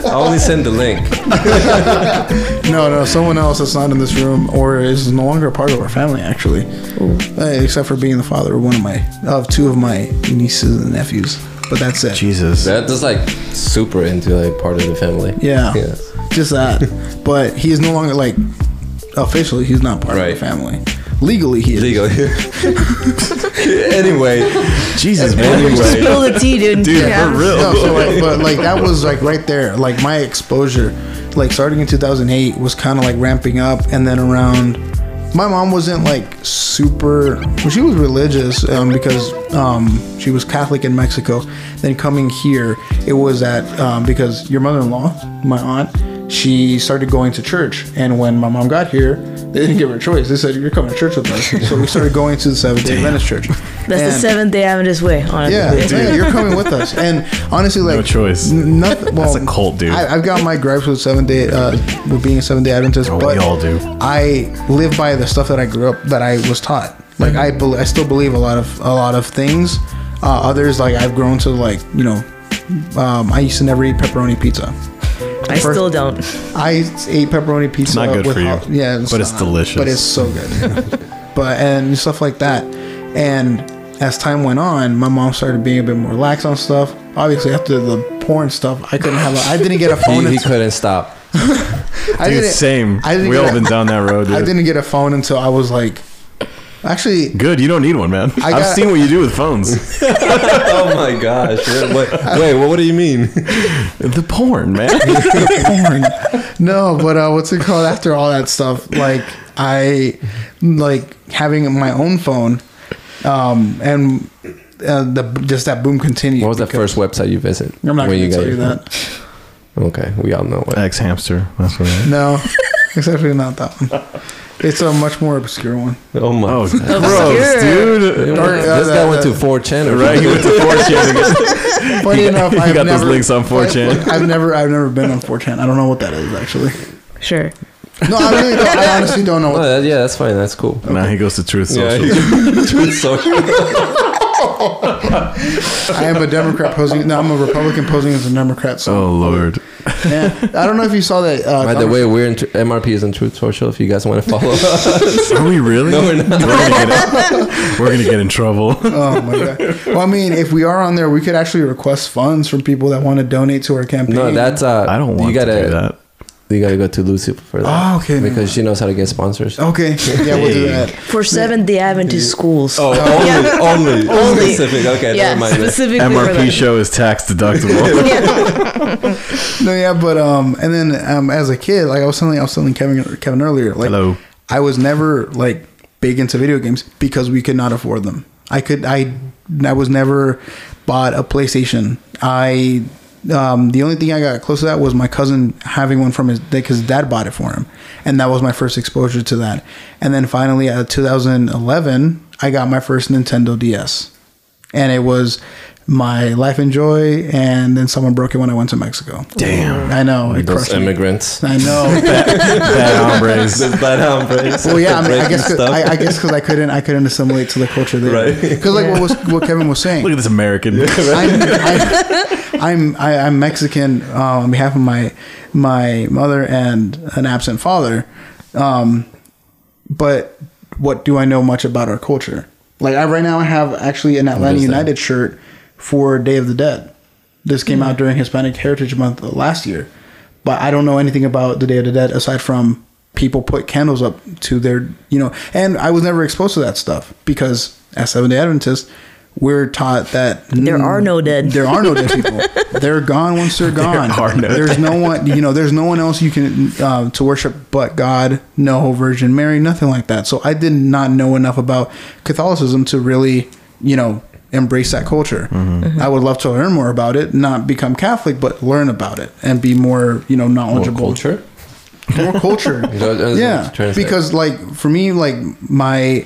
I only send the link. No, no, someone else that's not in this room or is no longer a part of our family, actually, Uh, except for being the father of one of my of two of my nieces and nephews. But that's it. Jesus. That's like super into like part of the family. Yeah, Yeah. just that. but he is no longer like officially. He's not part Right. of the family. Legally, he is. Legal. anyway, Jesus, man. Anyway. Spill the tea, dude. Dude, Yeah. for real. No, so like, but like that was like right there. Like my exposure, like starting in 2008, was kind of like ramping up, and then around. My mom wasn't like super. Well, she was religious um, because um, she was Catholic in Mexico. Then coming here, it was at um, because your mother-in-law, my aunt, she started going to church, and when my mom got here, they didn't give her a choice. They said, "You're coming to church with us." So we started going to the Seventh Day Adventist church. That's the Seventh Day Adventist way, honestly. yeah, yeah, you're coming with us. And honestly, like No choice. n- Nothing. Well, That's a cult, dude. I, I've got my gripes with Seventh day, uh, with being a seven day Adventist, Oh, but we all do. I live by the stuff that I grew up that I was taught. Like I, bel I still believe a lot of a lot of things. Uh, others, like I've grown to like you know, um, I used to never eat pepperoni pizza. I First- still don't. I ate pepperoni pizza. not good with for you, hot- yeah, but it's not. delicious. But it's so good. but and stuff like that. And as time went on, my mom started being a bit more lax on stuff. Obviously, after the porn stuff, I couldn't have. A, I didn't get a phone. he until, couldn't stop. I Dude, didn't, same. I didn't We all a- been down that road, dude. I didn't get a phone until I was like, actually, Good, you don't need one, man. I I've seen what you do with phones. oh my gosh. Wait, wait, what, what do you mean? the porn, man. porn. No, but uh, what's it called? After all that stuff, like I like having my own phone, um, and uh, the just that boom continued. What was the first website you visit? I'm not going to tell you that. Okay, we all know what. xHamster. That's what. No, it's actually not that one. It's a much more obscure one. Oh my. Oh, Obscure. gross, dude. Dark- uh, this guy the- went to 4chan Right, he went to 4chan. to get- Funny enough, I've got those never, links on 4chan. I've never, I've never been on 4chan. I don't know what that is actually. Sure. No, I really don't. I honestly don't know. Oh, What that- yeah, that's fine. That's cool. Now he goes to Truth Yeah, Social. Truth Social. I am a Democrat posing. No, I'm a Republican posing as a Democrat. So oh Lord. yeah, I don't know if you saw that. Uh, By the way, we're in tr- MRP is in Truth Social. If you guys want to follow us, Are we really? No, we're not. We're gonna get in, we're gonna get in trouble. Oh my god. Well, I mean, if we are on there, we could actually request funds from people that want to donate to our campaign. no, that's uh. I don't want you gotta, to do that. You gotta go to Lucy for that. Oh, okay, never Because she knows how to get sponsors. okay. Yeah, we'll do that. For Seventh Day Adventist schools. Oh, Yeah. only, only, Only. specific. Okay, yeah, never mind. specifically MRP that. show is tax deductible. No, yeah, but um, and then um, as a kid, like I was telling, I was telling Kevin, Kevin earlier, like Hello. I was never like big into video games because we could not afford them. I could, I, I was never bought a PlayStation. I, um, the only thing I got close to that was my cousin having one from his, because his dad bought it for him, and that was my first exposure to that. And then finally, at 2011, I got my first Nintendo DS, and it was my life and joy, and then someone broke it when I went to Mexico. Damn. I know it Those crushed me. immigrants. I know. Bad hombres. Those bad hombres. well, yeah. I, mean, I breaking guess 'cause- stuff. I, I guess because I couldn't I couldn't assimilate to the culture there. Right. Because like what was what Kevin was saying. Look at this American. I'm I, I'm I, I'm Mexican uh, on behalf of my my mother and an absent father, um, but what do I know much about our culture? Like I right now I have actually an Atlanta? United shirt for Day of the Dead. This came out during Hispanic Heritage Month last year, but I don't know anything about the Day of the Dead aside from people put candles up to their you know, and I was never exposed to that stuff because as Seventh Day Adventists. We're taught that There are no dead. There are no dead people. They're gone once they're gone. are no there's no one. You know, there's no one else you can uh, to worship but God. No Virgin Mary. Nothing like that. So I did not know enough about Catholicism to really, you know, embrace that culture. Mm-hmm. I would love to learn more about it. Not become Catholic, but learn about it and be more, you know, More knowledgeable. culture. More culture. know, that's what yeah, I'm trying to say. because like for me, like my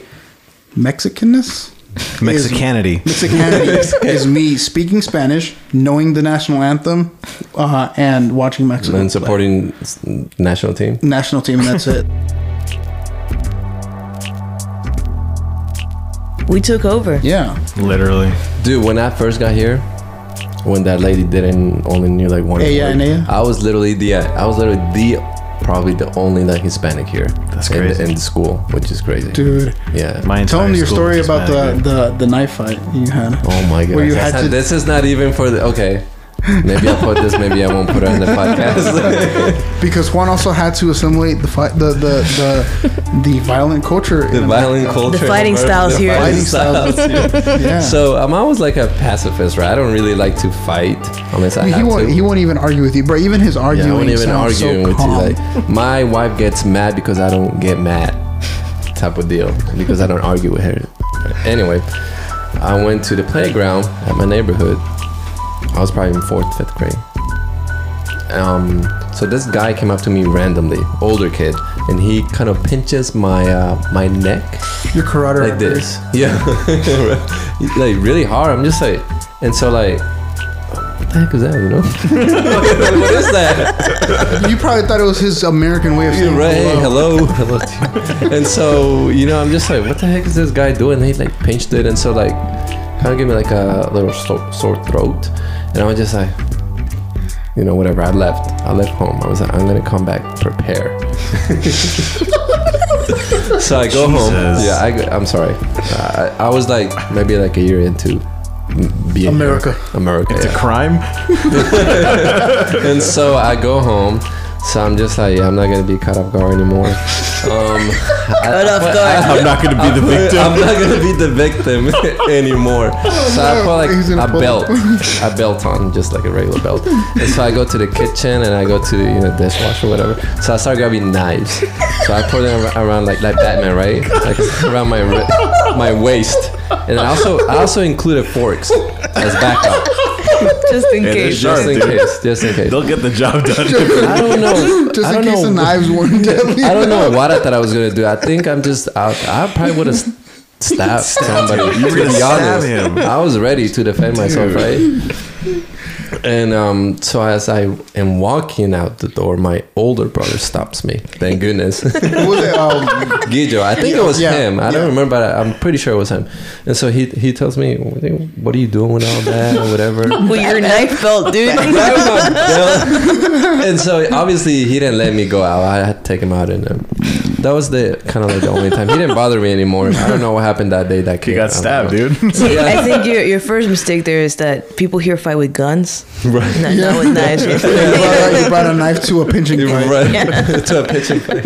Mexicanness. is- Mexicanity. Mexicanity is me speaking Spanish, knowing the national anthem, uh, and watching Mexico And supporting s- national team. national team, and that's it. We took over. Yeah, Literally. Dude, when I first got here, when that lady didn't only knew like one Ella word, and ella? I was literally the I was literally the probably the only like Hispanic here. That's in, crazy. in the school, which is crazy. dude. Yeah. My Tell them your story about the, the the knife fight you had. Oh my god. Where you had to- this is not even for the okay. Maybe I'll put this. Maybe I won't put it in the podcast. Because Juan also had to assimilate the fight, the the the, the violent culture. the violent America. culture. fighting of styles the here. fighting Fighting styles. styles. Yeah. So I'm always like a pacifist, right? I don't really like to fight unless I I mean, he won't to. he won't even argue with you, bro. Even his yeah, arguing I won't even sounds arguing so with calm. you. Like my wife gets mad because I don't get mad, type of deal. Because I don't argue with her. Anyway, I went to the playground at my neighborhood. I was probably in fourth, fifth grade. Um, so this guy came up to me randomly, older kid, and he kind of pinches my uh, my neck Your karate like this. Yeah, like really hard. I'm just like, and so like, what the heck is that? You know, what is that? You probably thought it was his American way of saying Right, hello. hello, hello. and so you know, I'm just like, what the heck is this guy doing? He like pinched it, and so like, kind of gave me like a little sore, sore throat, and I was just like. You know, whatever. I left. I left home. I was like, I'm gonna come back prepare. so I go home. Yeah, I, go- I'm sorry. I, I was like maybe like a year into m- being here. America. America. It's a crime. and so I go home. So I'm just like, yeah, I'm not gonna be caught off guard anymore. Um, Caught off guard. I'm not going to be the victim. I'm not gonna be the victim anymore. So I put like a belt, a belt on, just like a regular belt. And so I go to the kitchen and I go to you know dishwasher or whatever. So I start grabbing knives. So I put them around like like Batman, right? Like around my my waist. And I also I also included forks as backup, Just in Yeah, they're case. just in dude. case, just in case. They'll get the job done. I don't know. Just I in don't case know. the knives weren't deadly. I don't know what I thought I was gonna do. I think I'm just. I, I probably would have stabbed somebody. You were to gonna be stab honest. him. I was ready to defend myself, right? And um, so as I am walking out the door, my older brother stops me. Thank goodness, What was it? Um, Guido. I think it was Yeah, him. I don't remember. But I'm pretty sure it was him. And so he he tells me, "What are you doing with all that or whatever?" With your knife belt, dude. and so obviously he didn't let me go out. I had to take him out, and uh, that was the kind of like the only time he didn't bother me anymore. I don't know what happened that day. That You kid, got stabbed, dude. So, yeah, I think your your first mistake there is that people here fight with guns, right. not, not with knives. you, brought, you brought a knife to a pinching fight. Right to a pitching fight.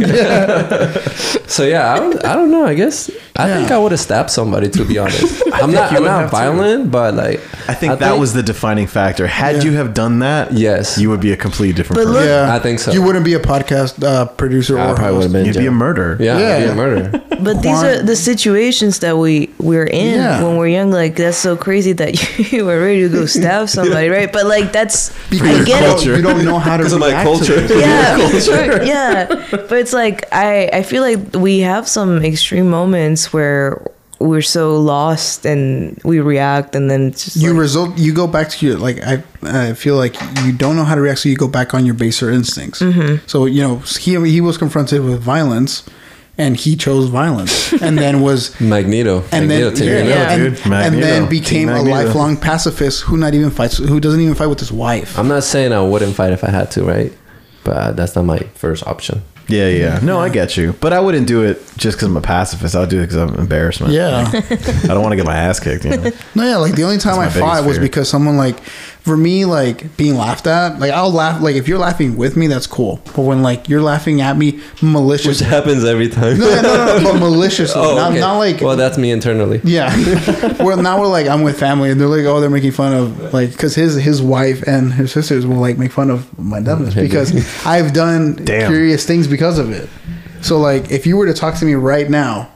so yeah, I don't, I don't know. I guess I think I would have stabbed somebody. To be honest, I'm not I'm not have to. violent, but like I think that was the defining factor. Had Yeah. you have done that, Yes. you would be a completely different But person. look- Yeah, I think so. You wouldn't be a podcast uh, producer I or probably would host. have been. You'd be a jail. murderer. Yeah, I'd be a murderer. But these are the situations that we we're in Yeah. when we're young. Like that's so crazy that you were ready to go stab somebody, right? But like that's I get you it. don't, you don't know how to Because of my culture. To yeah, sure, yeah. But it's like I I feel like we have some extreme moments where we're so lost and we react and then it's just you like, result you go back to your like I I feel like you don't know how to react, so you go back on your baser instincts. Mm-hmm. So you know he he was confronted with violence, and he chose violence, and then was Magneto. and Magneto then taking yeah, it and, dude. and then Team became a lifelong pacifist who not even fights who doesn't even fight with his wife. I'm not saying I wouldn't fight if I had to, right? But that's not my first option. Yeah, yeah. No, I get you. But I wouldn't do it just because I'm a pacifist. I'll do it because I'm embarrassment. Yeah. I don't want to get my ass kicked. You know? No, yeah, like the only time I That's my fought biggest was fear. because someone like, for me, like being laughed at, like I'll laugh, like if you're laughing with me, that's cool. But when like you're laughing at me maliciously, Which happens every time. no, no, no, no, but maliciously, Oh, not, okay. not like, well, that's me internally. yeah. well, now we're like, I'm with family, and they're like, oh, they're making fun of like, because his his wife and his sisters will like make fun of my dumbness because I've done Damn. curious things because of it. So like, if you were to talk to me right now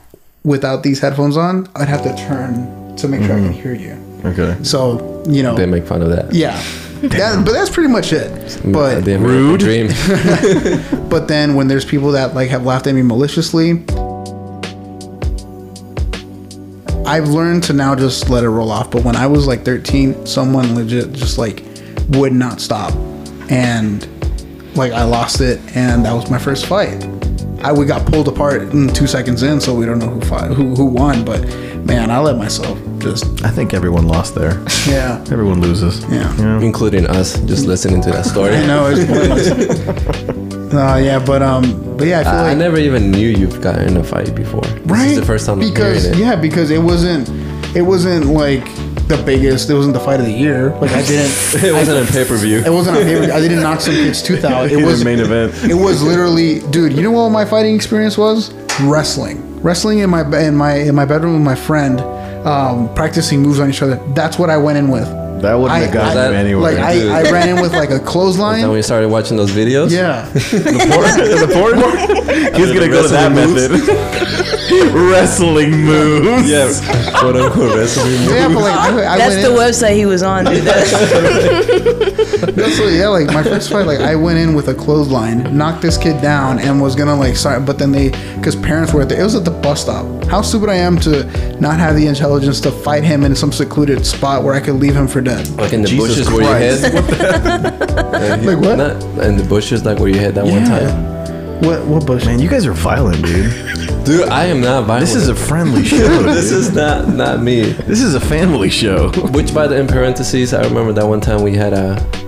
without these headphones on, I'd have to turn to make sure I can mm-hmm. hear you. Okay. So you know, They make fun of that. yeah. That, but that's pretty much it. But the Rude. dream. but then when there's people that like have laughed at me maliciously, I've learned to now just let it roll off. But when I was like 13, someone legit just like would not stop, and like I lost it, and that was my first fight. I we got pulled apart in two seconds in, so we don't know who fought, who who won. But man, I let myself just I think everyone lost there. yeah. Everyone loses. Yeah. You know? including us, just listening to that story. I know it's pointless. no, yeah, but um, but yeah, I feel I, like I never even knew you've gotten in a fight before. right This is the first time I'm because it. yeah, because it wasn't it wasn't like the biggest. It wasn't the fight of the year. Like I didn't. It wasn't a pay per view. It wasn't on paper. I didn't knock some kid's tooth out. It was the main event. It was literally, dude. You know what my fighting experience was? Wrestling. Wrestling in my in my in my bedroom with my friend, um, practicing moves on each other. That's what I went in with. That wouldn't have gotten that- you anywhere. Like. I, I ran in with like a clothesline. Then we started watching those videos, Yeah. the porn? The porn. He's gonna go to that wrestling method. wrestling moves. yeah, quote unquote wrestling. Yeah, but like I, I that's the in, website he was on. Dude. That's- That's what, yeah, like my first fight, like I went in with a clothesline, knocked this kid down, and was gonna like start, but then they, because parents were at the, it was at the bus stop. How stupid I am to not have the intelligence to fight him in some secluded spot where I could leave him for dead. Like in the Jesus bushes where you Christ. hid. Like what? Not, in the bushes, like where you hid that one time. What what bush? Man, you guys are violent, dude. Dude, I am not violent. This is a friendly show. this is not not me. this is a family show. Which, by the in parentheses, I remember that one time we had a, a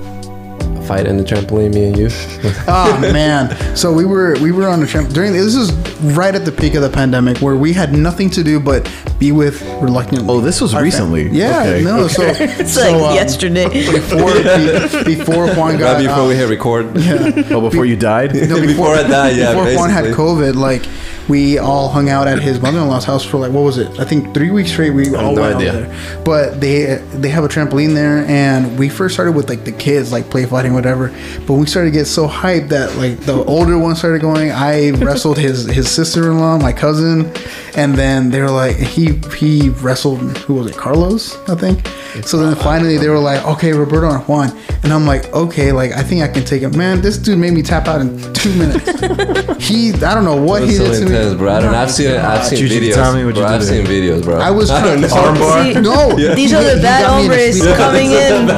fight in the trampoline, me and you. Oh man! So we were we were on the tramp during this is right at the peak of the pandemic where we had nothing to do but be with reluctantly. Oh, this was our fam- recently. Yeah, Okay. no. So it's so, like um, yesterday. before be, before Juan got right before um, we hit record. Yeah. Oh, before you died? No, Before I died, yeah, Before Juan had. COVID, like we all hung out at his mother-in-law's house for like what was it? I think three weeks straight. We all no went idea. over there. But they they have a trampoline there, and we first started with like the kids, like play fighting, whatever. But we started to get so hyped that like the older one started going. I wrestled his his sister-in-law, my cousin, and then they were like he he wrestled who was it? Carlos, I think. So then finally they were like, okay, Roberto and Juan, and I'm like, okay, like I think I can take him. Man, this dude made me tap out in two minutes. he, I don't know what he did to intense, me. bro. I don't know. I've seen it. I've seen Did videos. tell me what you bro, did I've seen videos, bro. I was I trying don't to know. Armbar? See, No, These are the bad got in hombres sleeper. coming in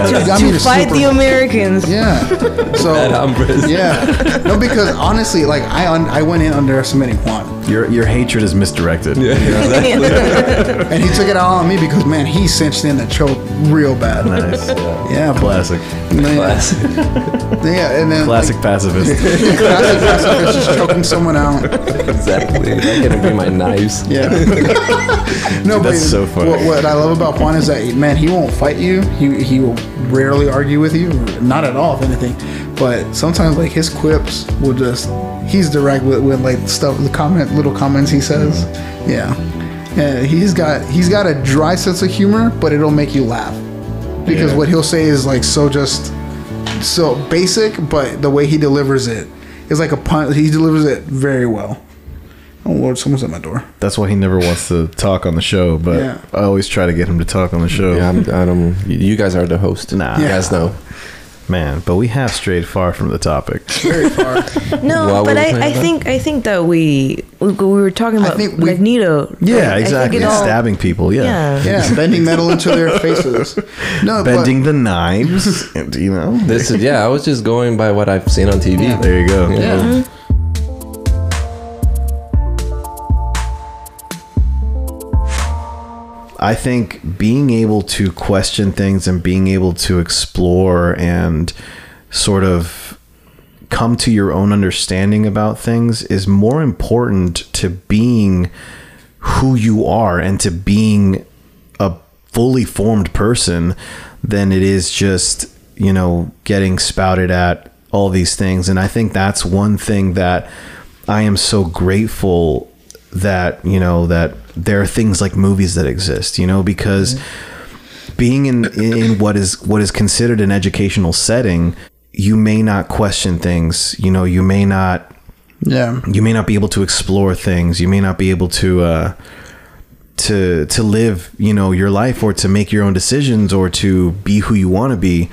He to, to fight the Americans. Yeah. So Bad hombres. yeah, no, because honestly, like I un- I went in underestimating Juan, Your your hatred is misdirected. Yeah, exactly. and he took it all on me because man, he cinched in the choke real bad. Nice. Yeah, Classic. Classic. yeah, and then Classic pacifist. like, classic pacifist just choking someone out. exactly. I can be my knives. Yeah. no, but that's so funny. What, what I love about Juan is that man, he won't fight you. He he will rarely argue with you, not at all, if anything. But sometimes like his quips will just he's direct with, with like stuff, the comment, little comments he says. Yeah, yeah. He's got he's got a dry sense of humor, but it'll make you laugh because Yeah. what he'll say is like so just so basic, but the way he delivers it is like a pun. He delivers it very well. Oh Lord, someone's at my door. That's why he never wants to talk on the show, but Yeah. I always try to get him to talk on the show. Yeah, I'm, I don't. You guys are the host. Nah. you Yeah. guys know. Man, but we have strayed far from the topic. Very far. No, While but were I, I think I think that we we, we were talking about Magneto. Yeah, right? Exactly. it all- Stabbing people. Yeah. Yeah. yeah, bending metal into their faces. No, Bending the knives. and, you know. This is yeah. I was just going by what I've seen on TV. Yeah. There you go. But, yeah. Mm-hmm. I think being able to question things and being able to explore and sort of come to your own understanding about things is more important to being who you are and to being a fully formed person than it is just, you know, getting spouted at all these things. And I think that's one thing that I am so grateful that, you know, that there are things like movies that exist, you know, because being in in what is what is considered an educational setting, you may not question things, you know, you may not yeah. you may not be able to explore things you may not be able to uh to to live you know your life or to make your own decisions or to be who you want to be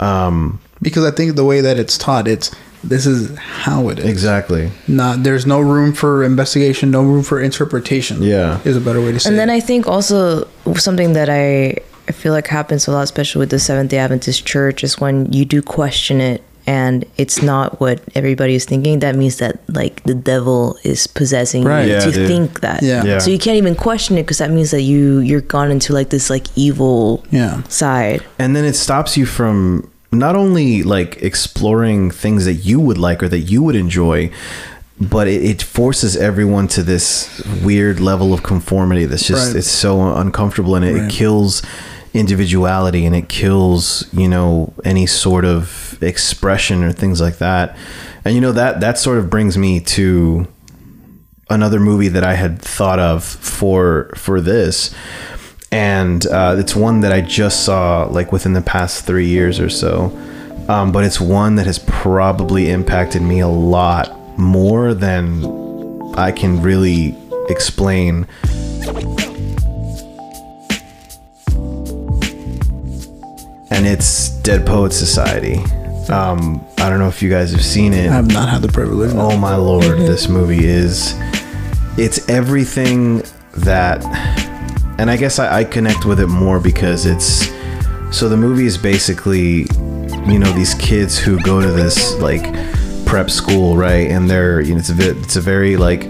um Because I think the way that it's taught, it's this is how it is. exactly Not there's no room for investigation, no room for interpretation. Yeah. is a better way to say. And then it. I think also something that I I feel like happens a lot, especially with the Seventh Day Adventist Church, is when you do question it and it's not what everybody is thinking. That means that like the devil is possessing Right. you Yeah, to dude. think that. Yeah. Yeah. So you can't even question it because that means that you you're gone into like this like evil Yeah. side. and then it stops you from not only like exploring things that you would like or that you would enjoy but it, it forces everyone to this weird level of conformity that's just Right. it's so uncomfortable and it, Right. it kills individuality and it kills you know any sort of expression or things like that and you know that that sort of brings me to another movie that I had thought of for for this, and uh, it's one that I just saw like within the past three years or so. Um, but it's one that has probably impacted me a lot more than I can really explain. And it's Dead Poet Society. Um, I don't know if you guys have seen it. I have not had the privilege. Oh my lord, this movie is it's everything that and I guess I, I connect with it more because it's so the movie is basically you know these kids who go to this like prep school right? And they're you know it's a bit it's a very like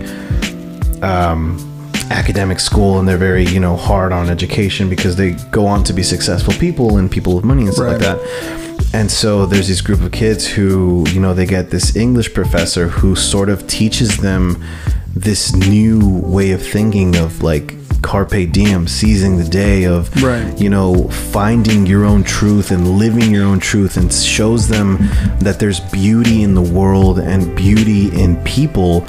um academic school and they're very you know hard on education because they go on to be successful people and people with money and stuff like that. And so there's this group of kids who you know they get this english professor who sort of teaches them this new way of thinking of like carpe diem seizing the day of Right. you know finding your own truth and living your own truth and shows them that there's beauty in the world and beauty in people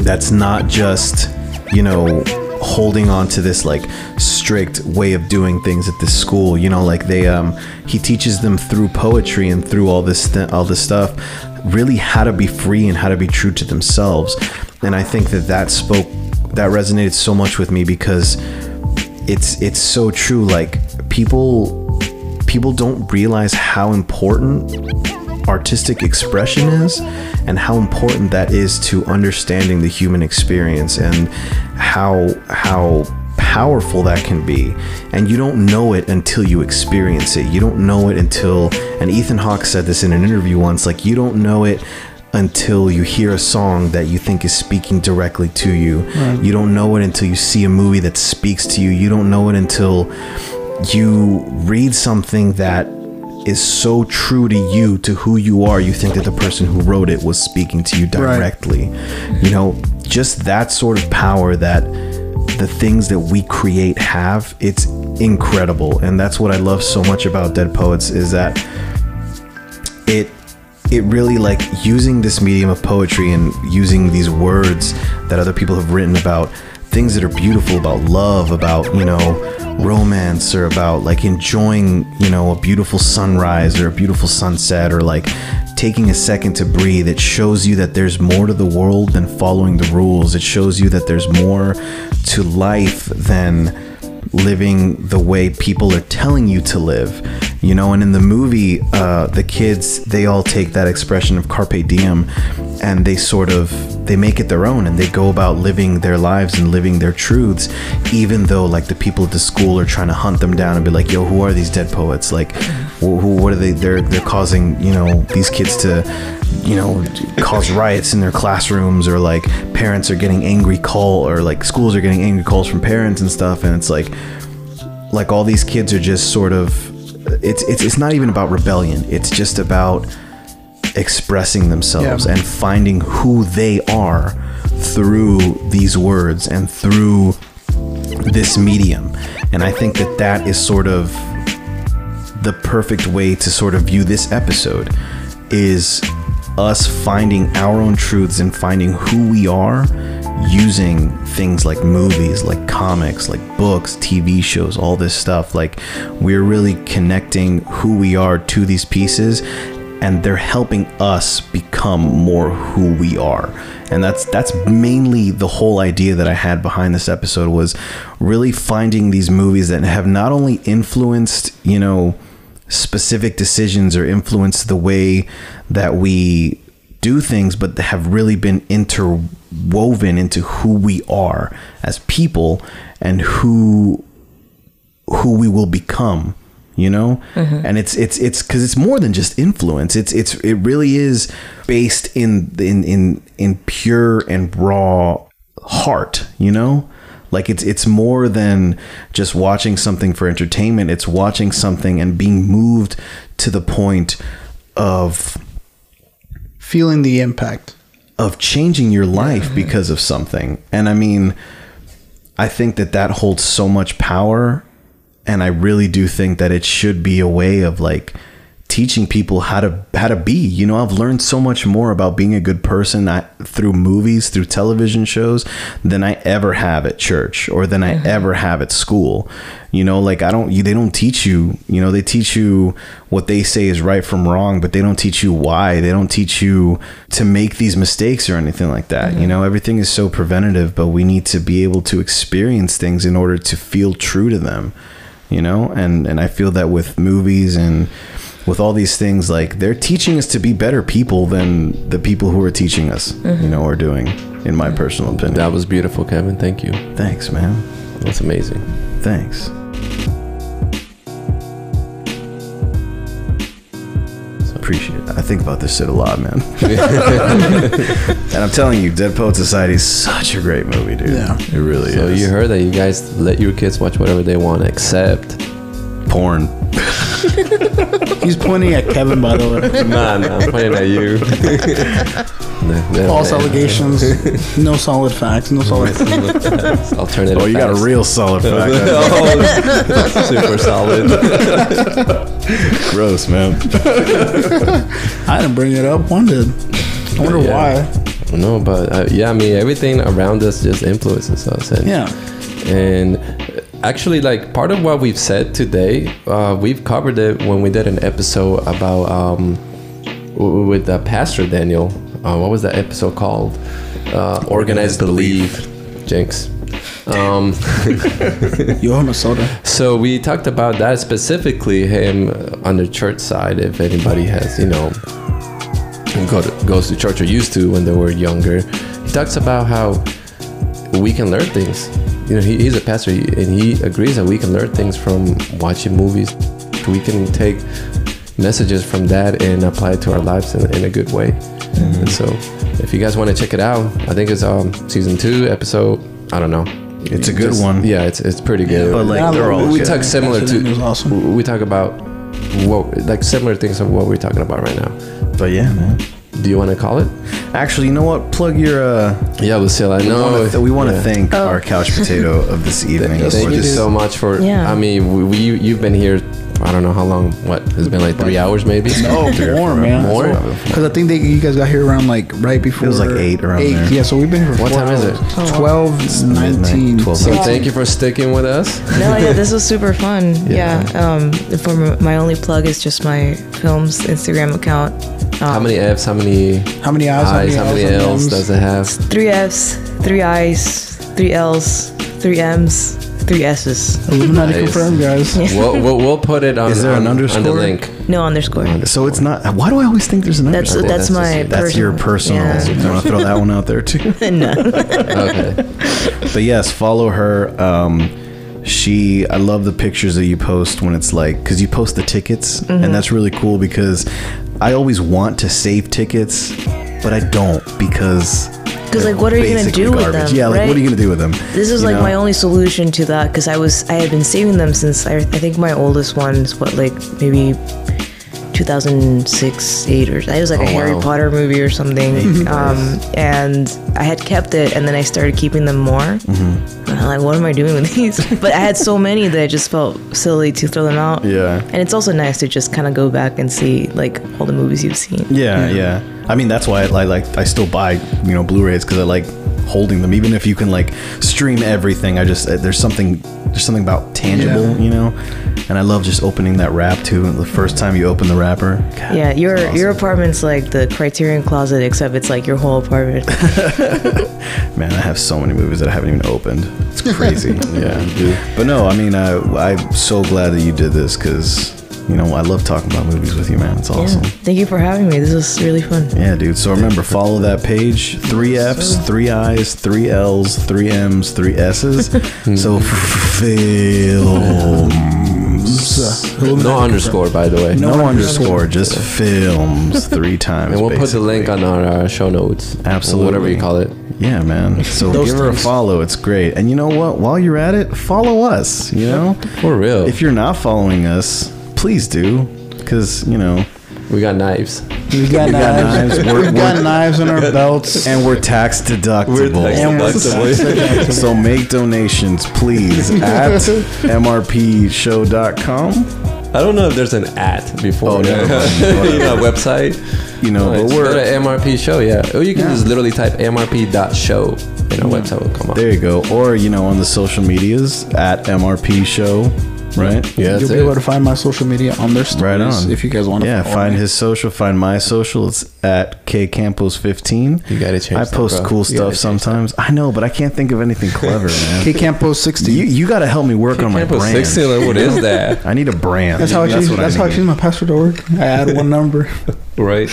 that's not just you know holding on to this like strict way of doing things at this school you know like they um he teaches them through poetry and through all this th- all this stuff really how to be free and how to be true to themselves and i think that that spoke that resonated so much with me because it's it's so true. Like people people don't realize how important artistic expression is and how important that is to understanding the human experience and how how powerful that can be. And you don't know it until you experience it. You don't know it until and Ethan Hawke said this in an interview once like you don't know it until you hear a song that you think is speaking directly to you you don't know it until you see a movie that speaks to you you don't know it until you read something that is so true to you, to who you are, you think that the person who wrote it was speaking to you directly. You know, just that sort of power that the things that we create have, it's incredible. And that's what I love so much about Dead Poets is that it it really like using this medium of poetry and using these words that other people have written about things that are beautiful about love about you know romance or about like enjoying you know a beautiful sunrise or a beautiful sunset or like taking a second to breathe it shows you that there's more to the world than following the rules. It shows you that there's more to life than living the way people are telling you to live you know and in the movie uh, the kids they all take that expression of carpe diem and they sort of they make it their own and they go about living their lives and living their truths even though like the people at the school are trying to hunt them down and be like yo who are these dead poets? Like who, who what are they they're they're causing you know these kids to you know cause riots in their classrooms or like parents are getting angry call or like schools are getting angry calls from parents and stuff and it's like like all these kids are just sort of it's it's it's not even about rebellion it's just about expressing themselves Yeah. and finding who they are through these words and through this medium and i think that that is sort of the perfect way to sort of view this episode is us finding our own truths and finding who we are using things like movies, like comics, like books, TV shows, all this stuff. Like we're really connecting who we are to these pieces and they're helping us become more who we are. And that's that's mainly the whole idea that I had behind this episode was really finding these movies that have not only influenced, you know, specific decisions or influence the way that we do things, but have really been interwoven into who we are as people and who who we will become you know? Mm-hmm. And it's it's it's because it's more than just influence. It's it's it really is based in in in in pure and raw heart you know? Like it's it's more than just watching something for entertainment. It's watching something and being moved to the point of Feeling the impact. of changing your life because of something. And I mean, I think that that holds so much power. And I really do think that it should be a way of like teaching people how to how to be. You know, I've learned so much more about being a good person I, through movies, through television shows than I ever have at church or than I mm-hmm. ever have at school. You know, like I don't you, they don't teach you, you know, they teach you what they say is right from wrong, but they don't teach you why. They don't teach you to make these mistakes or anything like that. You mm-hmm. know, everything is so preventative, but we need to be able to experience things in order to feel true to them you know and and i feel that with movies and with all these things like they're teaching us to be better people than the people who are teaching us you know are doing in my personal opinion That was beautiful, Kevin. Thank you. thanks man That's amazing. thanks appreciate it i think about this shit a lot man and i'm telling you dead poet society is such a great movie dude Yeah. it really So is So you heard that you guys let your kids watch whatever they want, except. porn He's pointing at Kevin, by the way. nah, nah, I'm pointing at you. Nah, nah, False nah. allegations, no solid facts, no solid. Alternative. oh you got a facts. real solid fact oh, super solid. gross man I didn't bring it up. One did. I wonder Yeah. why. No, but uh, yeah, I mean everything around us just influences us, and Yeah. and actually, like part of what we've said today, uh, we've covered it when we did an episode about um, w- with uh, Pastor Daniel. Uh, what was that episode called? Uh, Organized Believe, Jinx. Um, Yo, I'm a soda. so we talked about that specifically, him on the church side. If anybody has, you know, go to, goes to church or used to when they were younger, he talks about how we can learn things. You know, he, he's a pastor and he agrees that we can learn things from watching movies. We can take messages from that and apply it to our lives in, in a good way. And so, if you guys want to check it out, I think it's um season two episode. I don't know. It's a good one. Yeah, it's it's pretty good. but like Yeah, they're all we good. talk similar Pastor to awesome. we talk about what like similar things of what we're talking about right now. but yeah man Do you want to call it? Actually, you know what? Plug your. uh Yeah, Lucille. I We know wanna th- we want to yeah. thank Oh. our couch potato of this evening. Thank for you this- so much for. Yeah. I mean, we, we you've been here. I don't know how long. What it's been like three hours maybe. Oh, Three or more, man. More? Because I think they, you guys got here around like right before. It was like eight around eight. there. Yeah, so we've been here for What four time is it? hours. 12, 19. 12. So thank you for sticking with us. No, yeah, this was super fun. Yeah. Yeah. Um, for my only plug is just my film's Instagram account. How many F's? How many How many eyes? I's? How many L's M's? does it have? Three F's, three I's, three L's, three M's, three S's. Illuminati Nice. confirmed, guys. we'll, we'll, we'll put it on, Is there on, an on the underscore? link. No underscore. So it's not. Why do I always think there's an That's underscore? that's, that's my. just- That's your personal. Yeah. You want to throw that one out there too? no. Okay. But yes, follow her. Um, she, I love the pictures that you post when it's like, because you post the tickets, Mm-hmm. and that's really cool because I always want to save tickets, but I don't because. Because like, what are you gonna do with them? Yeah, like right? what are you gonna do with them? This is You like know? my only solution to that because I was I had been saving them since I, I think my oldest one's what like maybe 2006 8 or it was like a Harry wow. Potter movie or something um, and I had kept it and then I started keeping them more Mm-hmm. and I'm like what am I doing with these but I had so many that I just felt silly to throw them out Yeah. and it's also nice to just kind of go back and see like all the movies you've seen Yeah, yeah. I mean, that's why I like, like I still buy you know Blu-rays because I like holding them. Even if you can like stream everything, I just uh, there's something there's something about tangible, Yeah. you know. And I love just opening that wrap too. The first time you open the wrapper. God, yeah your it's your apartment's like the Criterion closet except it's like your whole apartment Man, I have so many movies that I haven't even opened. It's crazy. yeah, But no, I mean, I, I'm so glad that you did this because you know I love talking about movies with you, man. It's awesome. Yeah. Thank you for having me. This was really fun. Yeah, dude. So remember, follow that page. Three F's, three I's, three L's, three M's, three S's. so films. No underscore, by the way. No underscore, just films three times. And we'll put the basically. link on our uh, show notes. Absolutely. Whatever you call it. Yeah, man. So Those give her a things. follow. It's great. And you know what? While you're at it, follow us. You know, For real. if you're not following us, please do, because you know, we got knives. We've got, We got knives. knives. We're- We've got knives in our belts. and we're tax deductible. We're tax And we're deductible. so make donations, please, at mrpshow.com. I don't know if there's an at before. Oh, never mind. you know, website. You know, No, but we're go to MRP show, yeah. Or you can just literally type MRP.show and our website will come up. there. You go, or you know, on the social medias at MRP Show, right? Yeah, You'll be it. able to find my social media on their stories Right on. if you guys want to. Yeah, find me. his social, find my social. It's at K Campos fifteen. You gotta change I post bro. cool You stuff gotta change sometimes. I know, but I can't think of anything clever, man. K Campos 60. you you got to help me work on my Campus brand. 16, like, what is that? I need a brand. that's how I choose. what That's how I need. choose my password to work. I add one number. right.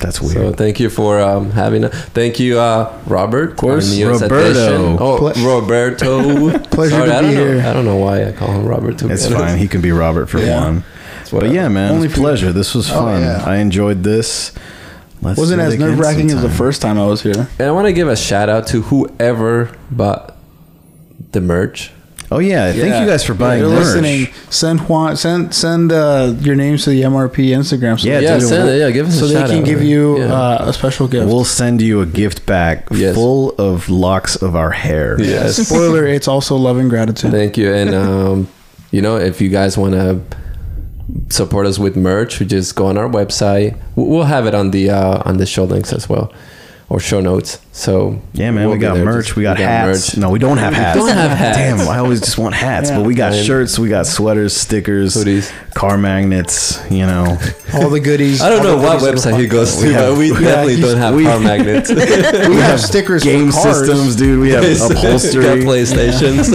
That's weird. So thank you for um, having us. Thank you, uh, Robert. Of course. Roberto. Oh, Ple- Roberto. Pleasure Sorry, to I be don't here. Know, I don't know why I call him Robert. To be it's honest. fine. He can be Robert for Yeah. one. But whatever. yeah, man, Only it was for- pleasure. This was Oh, fun. yeah. I enjoyed this. Let's Wasn't do it as again nerve wracking as the first time I was here. And I want to give a shout out to whoever bought the merch. Oh yeah, thank you guys for Yeah, buying you're merch. listening. Send Juan. Send send uh, your names to the MRP Instagram. So Yeah, they Yeah, can- send it. Yeah, give us so a they can give you Yeah. uh, a special gift. We'll send you a gift bag Yes. full of locks of our hair. Yes. Spoiler: It's also love and gratitude. Thank you. And um, you know, if you guys want to support us with merch, you just go on our website. We- We'll have it on the uh, on the show links as well, or show notes. So Yeah, man, we'll we got there. merch. Just- we got hats. No, we don't have hats. We don't have hats. Damn, I always just want hats. Yeah. But we got Man. shirts, we got sweaters, stickers, Hoodies. car magnets. You know, All the goodies. I don't know what goodies of the website he goes to, We have- but we Yeah, definitely he's- don't have we- car magnets. We have stickers. for game cars. systems, dude. We have got upholstery. PlayStations.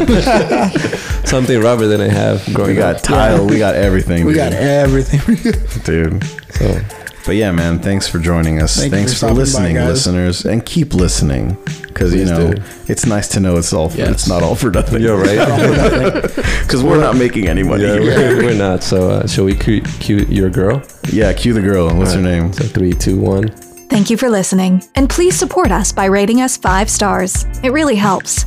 Something Robert than I have growing We got up. tile. We got everything. We dude. got everything. dude. So But yeah, man, thanks for joining us. Thank thanks for for, stopping by, listening, listeners, and keep listening because you know do. it's nice to know it's all. For, Yes. It's not all for nothing. you're right. because we're not making any money. yeah, here. we're, we're not. So uh, shall we cue, cue your girl? yeah, cue the girl. What's her name? So three, two, one. Thank you for listening, and please support us by rating us five stars. It really helps.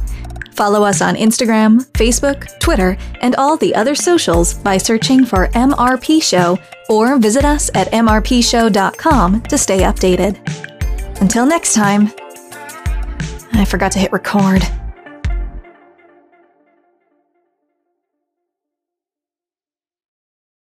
Follow us on Instagram, Facebook, Twitter, and all the other socials by searching for MRP Show or visit us at mrpshow.com to stay updated. Until next time, I forgot to hit record.